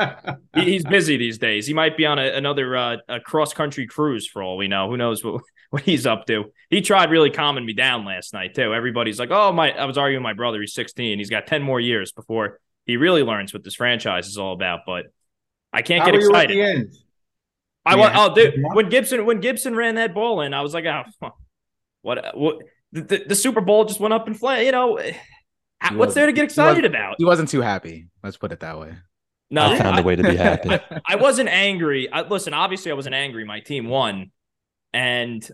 he, he's busy these days. He might be on a, another uh, a cross country cruise for all we know. Who knows what what he's up to? He tried really calming me down last night too. Everybody's like, "Oh my!" I was arguing with my brother. He's 16. He's got 10 more years before he really learns what this franchise is all about. But I can't How get excited. I want. Oh, dude, when Gipson when Gipson ran that ball in, I was like, "Oh, what what." The, the, Super Bowl just went up in flames. You know, what's there to get excited he about? He wasn't too happy. Let's put it that way. No, I found I, a way to be happy. I, I wasn't angry. I, listen, obviously, I wasn't angry. My team won, and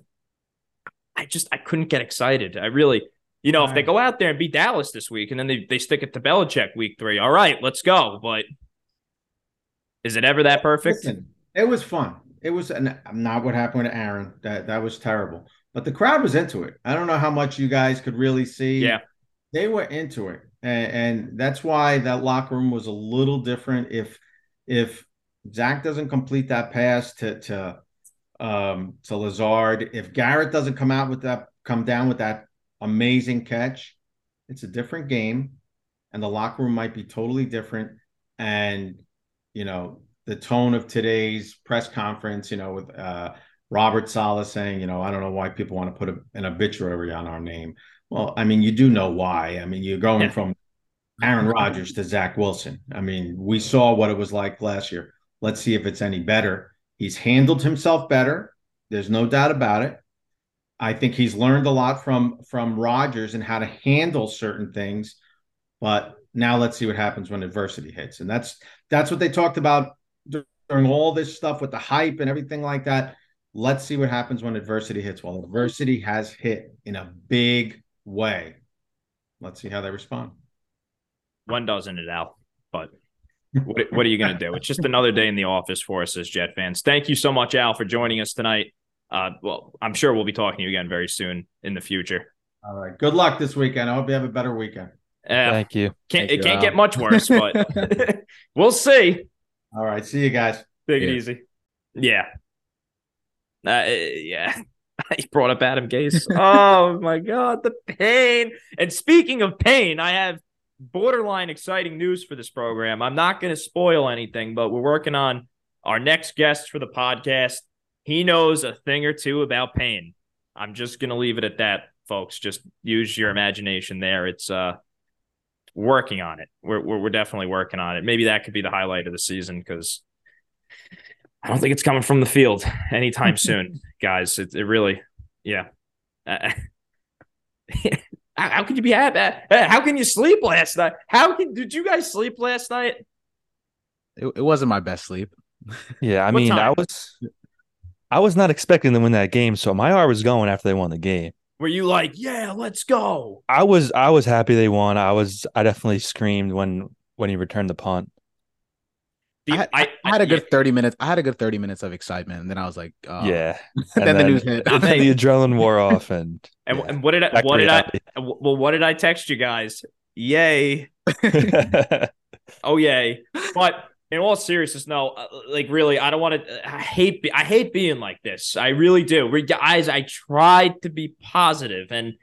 I just I couldn't get excited. I really, you know, if they go out there and beat Dallas this week, and then they they stick it to Belichick week three, all right, let's go. But is it ever that perfect? Listen, it was fun. It was an, not what happened with Aaron. That that was terrible. But the crowd was into it. I don't know how much you guys could really see. Yeah. They were into it. And, and that's why that locker room was a little different. If if Zach doesn't complete that pass to to um to Lazard, if Garrett doesn't come out with that come down with that amazing catch, it's a different game and the locker room might be totally different. And you know, the tone of today's press conference, you know, with uh, Robert Saleh saying, you know, I don't know why people want to put a, an obituary on our name. Well, I mean, you do know why. I mean, you're going yeah. from Aaron Rodgers to Zach Wilson. I mean, we saw what it was like last year. Let's see if it's any better. He's handled himself better. There's no doubt about it. I think he's learned a lot from from Rodgers and how to handle certain things. But now let's see what happens when adversity hits. And that's that's what they talked about during all this stuff with the hype and everything like that. Let's see what happens when adversity hits. Well, adversity has hit in a big way. Let's see how they respond. When doesn't it, Al? But what, what are you going to do? It's just another day in the office for us as Jet fans. Thank you so much, Al, for joining us tonight. Uh, well, I'm sure we'll be talking to you again very soon in the future. All right. Good luck this weekend. I hope you have a better weekend. Uh, Thank you. Can't, Thank it you, can't Al. get much worse, but we'll see. All right. See you guys. Take yeah. it easy. Yeah. Uh, yeah. he brought up Adam Gase. oh my God, the pain. And speaking of pain, I have borderline exciting news for this program. I'm not going to spoil anything, but we're working on our next guest for the podcast. He knows a thing or two about pain. I'm just going to leave it at that, folks. Just use your imagination there. It's uh working on it. We're, we're, we're definitely working on it. Maybe that could be the highlight of the season because I don't think it's coming from the field anytime soon, guys. It, it really, yeah. Uh, how, how could you be happy? How can you sleep last night? How can did you guys sleep last night? It, it wasn't my best sleep. Yeah, I mean, I was I was not expecting to win that game, so my heart was going after they won the game. Were you like, yeah, let's go? I was I was happy they won. I was I definitely screamed when when he returned the punt. I, had, I, I had a good 30 minutes. I had a good 30 minutes of excitement. And then I was like, oh. yeah. then, then, the news hit. And then the adrenaline wore off. And, and, yeah, and what did I, what did I, well, what did I text you guys? Yay. oh, yay. But in all seriousness, no, uh, like really, I don't want to. I hate. I hate being like this. I really do. Guys, I tried to be positive, and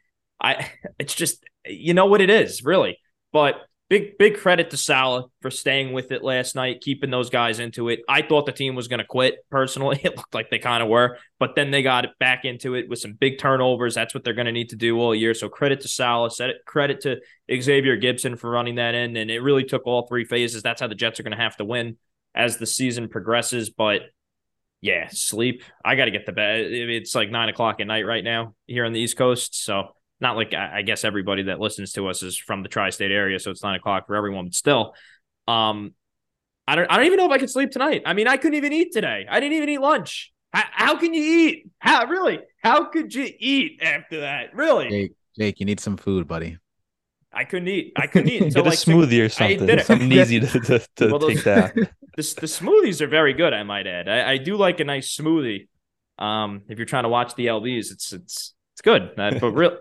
I. It's just you know what it is, really. But big big credit to Saleh for staying with it last night, keeping those guys into it. I thought the team was going to quit. Personally, it looked like they kind of were, but then they got back into it with some big turnovers. That's what they're going to need to do all year. So credit to Saleh, credit to Xavier Gipson for running that in, and it really took all three phases. That's how the Jets are going to have to win as the season progresses. But yeah, sleep. I got to get to bed. It's like nine o'clock at night right now here on the East Coast, so not like I guess everybody that listens to us is from the tri-state area, so it's nine o'clock for everyone. But still, um, I don't I don't even know if I could sleep tonight. I mean, I couldn't even eat today. I didn't even eat lunch. How, how can you eat? How really? How could you eat after that? Really? Jake, Jake, you need some food, buddy. I couldn't eat. I couldn't eat until Get a like smoothie or something. Something easy to, to, to well, those, take that. The, the smoothies are very good. I might add. I, I do like a nice smoothie. Um, if you're trying to watch the LBs, it's it's it's good, but real,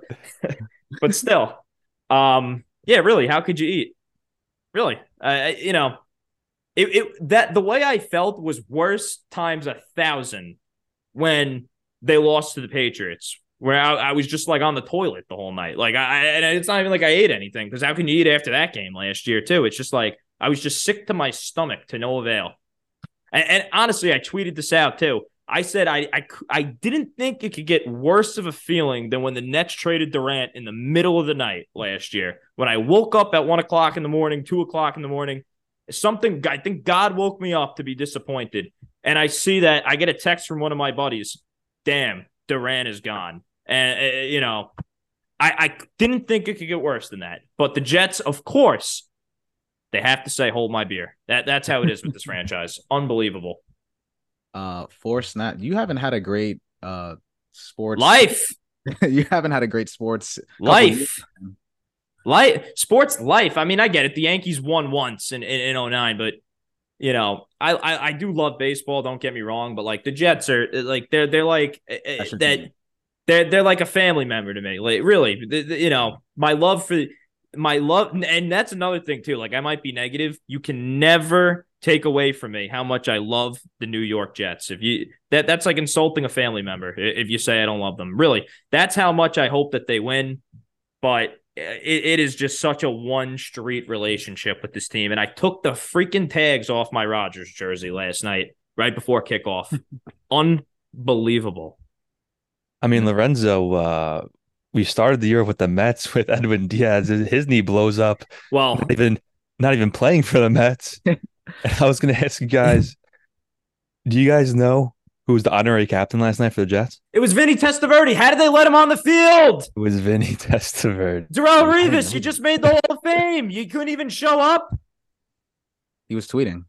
but still, um, yeah, really, how could you eat? Really, uh, you know, it, it that the way I felt was worse times a thousand when they lost to the Patriots, where I, I was just like on the toilet the whole night. Like I, and it's not even like I ate anything because how can you eat after that game last year too? It's just like I was just sick to my stomach to no avail. And, and honestly, I tweeted this out too. I said I, I I didn't think it could get worse of a feeling than when the Nets traded Durant in the middle of the night last year. When I woke up at one o'clock in the morning, two o'clock in the morning, something I think God woke me up to be disappointed. And I see that I get a text from one of my buddies. Damn, Durant is gone, and uh, you know, I I didn't think it could get worse than that. But the Jets, of course, they have to say hold my beer. That that's how it is with this franchise. Unbelievable uh for snap you haven't had a great uh sports life you haven't had a great sports life life sports life i mean i get it the yankees won once in in, in 09 but you know, I, I I do love baseball. Don't get me wrong, but like the Jets are like they're they're like eh, That's that. They're they're like a family member to me. Like really, the- the- you know, my love for my love, and that's another thing too. Like I might be negative. You can never take away from me how much I love the New York Jets. If you that that's like insulting a family member if you say I don't love them. Really, that's how much I hope that they win. But it, it is just such a one street relationship with this team. And I took the freaking tags off my Rodgers jersey last night right before kickoff. Unbelievable. I mean, Lorenzo, uh, we started the year with the Mets with Edwin Diaz. His knee blows up, Well, not even not even playing for the Mets. and I was going to ask you guys, do you guys know who was the honorary captain last night for the Jets? it was Vinny Testaverde. How did they let him on the field? It was Vinny Testaverde. Darrelle I Revis, you just made the Hall of Fame. You couldn't even show up. He was tweeting.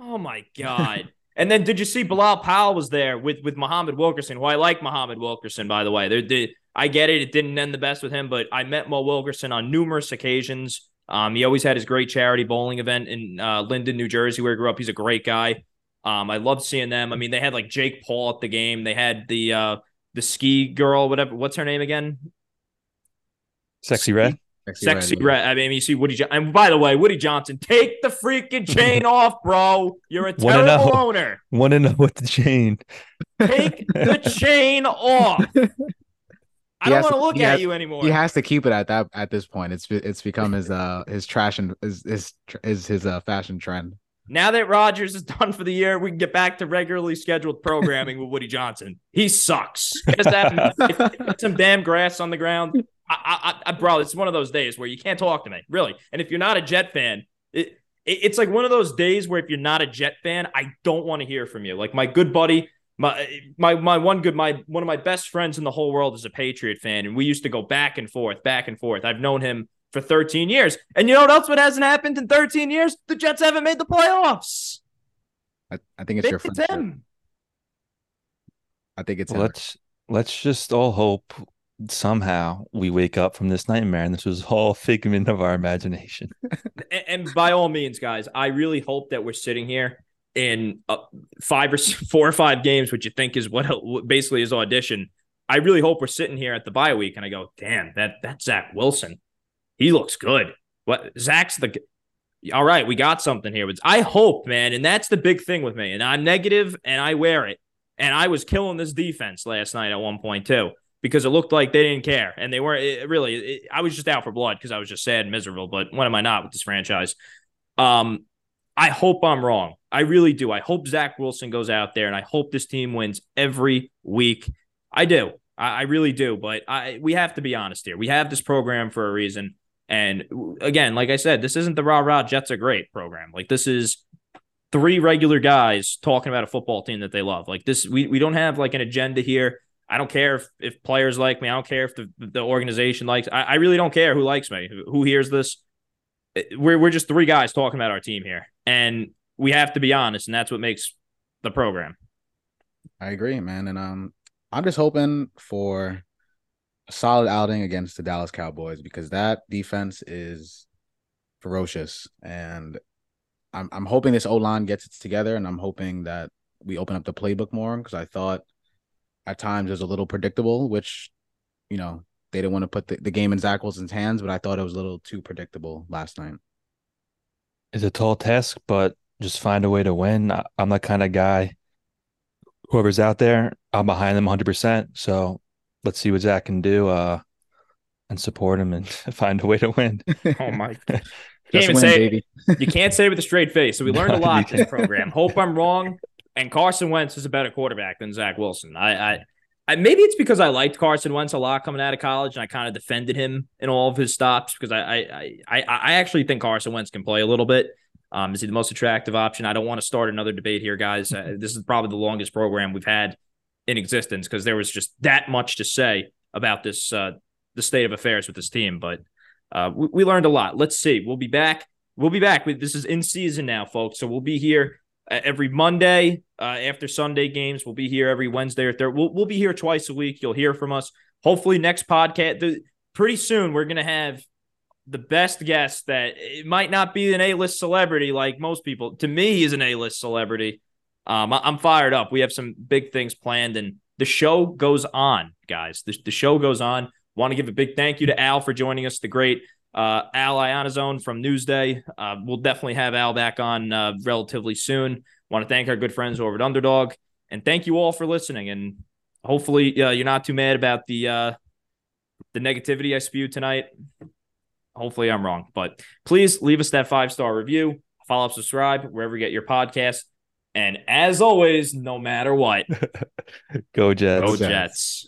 Oh my god! and then did you see Bilal Powell was there with with Muhammad Wilkerson, who I like Muhammad Wilkerson by the way. They did I get it; it didn't end the best with him, but I met Mo Wilkerson on numerous occasions. Um, he always had his great charity bowling event in uh, Linden, New Jersey, where he grew up. He's a great guy. Um, I loved seeing them. I mean, they had like Jake Paul at the game. They had the uh the ski girl, whatever. What's her name again? Sexyy Red. Sexyy Red. red. I mean, you see Woody. Jo- and by the way, Woody Johnson, take the freaking chain off, bro. You're a Wanna terrible know? owner. Want to know what the chain? Take the chain off. I don't want to look at has- you anymore. He has to keep it at that at this point. It's it's become his uh his trash and his his his, his uh fashion trend. now that Rodgers is done for the year, we can get back to regularly scheduled programming with Woody Johnson. He sucks. Get that- get some damn grass on the ground. I, I, I, bro, it's one of those days where you can't talk to me, really. And if you're not a Jet fan, it, it it's like one of those days where if you're not a Jet fan, I don't want to hear from you. Like my good buddy, my my my one good my one of my best friends in the whole world is a Patriot fan, and we used to go back and forth, back and forth. I've known him for 13 years, and you know what else? What hasn't happened in 13 years? The Jets haven't made the playoffs. I, I think it's your friend. it's him. I think it's Well, him. let's let's just all hope somehow we wake up from this nightmare and this was all figment of our imagination. and, and by all means, guys, I really hope that we're sitting here in uh, five or four or five games, which you think is what what basically his audition. I really hope we're sitting here at the bye week, and I go, "Damn, that that's Zach Wilson. He looks good. What Zach's the." All right, we got something here. I hope, man, and that's the big thing with me. And I'm negative, and I wear it. And I was killing this defense last night at one point too, because it looked like they didn't care, and they weren't it, really. It, I was just out for blood because I was just sad and miserable. But when am I not with this franchise? Um, I hope I'm wrong. I really do. I hope Zach Wilson goes out there, and I hope this team wins every week. I do. I, I really do. But I we have to be honest here. We have this program for a reason. And again, like I said, this isn't the rah rah Jets are great program. Like this is three regular guys talking about a football team that they love. Like this, we, we don't have like an agenda here. I don't care if, if players like me. I don't care if the, the organization likes. I, I really don't care who likes me. Who, who hears this? We're we're just three guys talking about our team here, and we have to be honest, and that's what makes the program. I agree, man. And um, I'm just hoping for a solid outing against the Dallas Cowboys because that defense is ferocious, and I'm I'm hoping this O line gets it together, and I'm hoping that we open up the playbook more because I thought at times it was a little predictable, which you know they didn't want to put the, the game in Zach Wilson's hands, but I thought it was a little too predictable last night. It's a tall task, but just find a way to win. I, I'm the kind of guy. Whoever's out there, I'm behind them 100. percent So let's see what Zach can do, uh, and support him and find a way to win. Oh my! God. Can't Just even win, say baby. you can't say it with a straight face. So we learned a lot in this program. Hope I'm wrong. And Carson Wentz is a better quarterback than Zach Wilson. I, I, I maybe it's because I liked Carson Wentz a lot coming out of college, and I kind of defended him in all of his stops because I, I, I, I actually think Carson Wentz can play a little bit. Um, is he the most attractive option? I don't want to start another debate here, guys. Uh, this is probably the longest program we've had in existence because there was just that much to say about this, uh, the state of affairs with this team. But uh, we, we learned a lot. Let's see. We'll be back. We'll be back. This is in season now, folks. So we'll be here every Monday uh, after Sunday games. We'll be here every Wednesday or third. We'll, we'll be here twice a week. You'll hear from us. Hopefully, next podcast. The, pretty soon, we're going to have the best guest that it might not be an A-list celebrity like most people. To me, he's an A-list celebrity. Um, I'm fired up. We have some big things planned, and the show goes on, guys. The, the show goes on. Want to give a big thank you to Al for joining us, the great uh, Al Iannazzone from Newsday. Uh, we'll definitely have Al back on uh, relatively soon. Want to thank our good friends over at Underdog, and thank you all for listening. And hopefully, uh, you're not too mad about the uh, the negativity I spewed tonight. Hopefully, I'm wrong, but please leave us that five star review, follow up, subscribe wherever you get your podcast. And as always, no matter what, Go Jets. go Jets.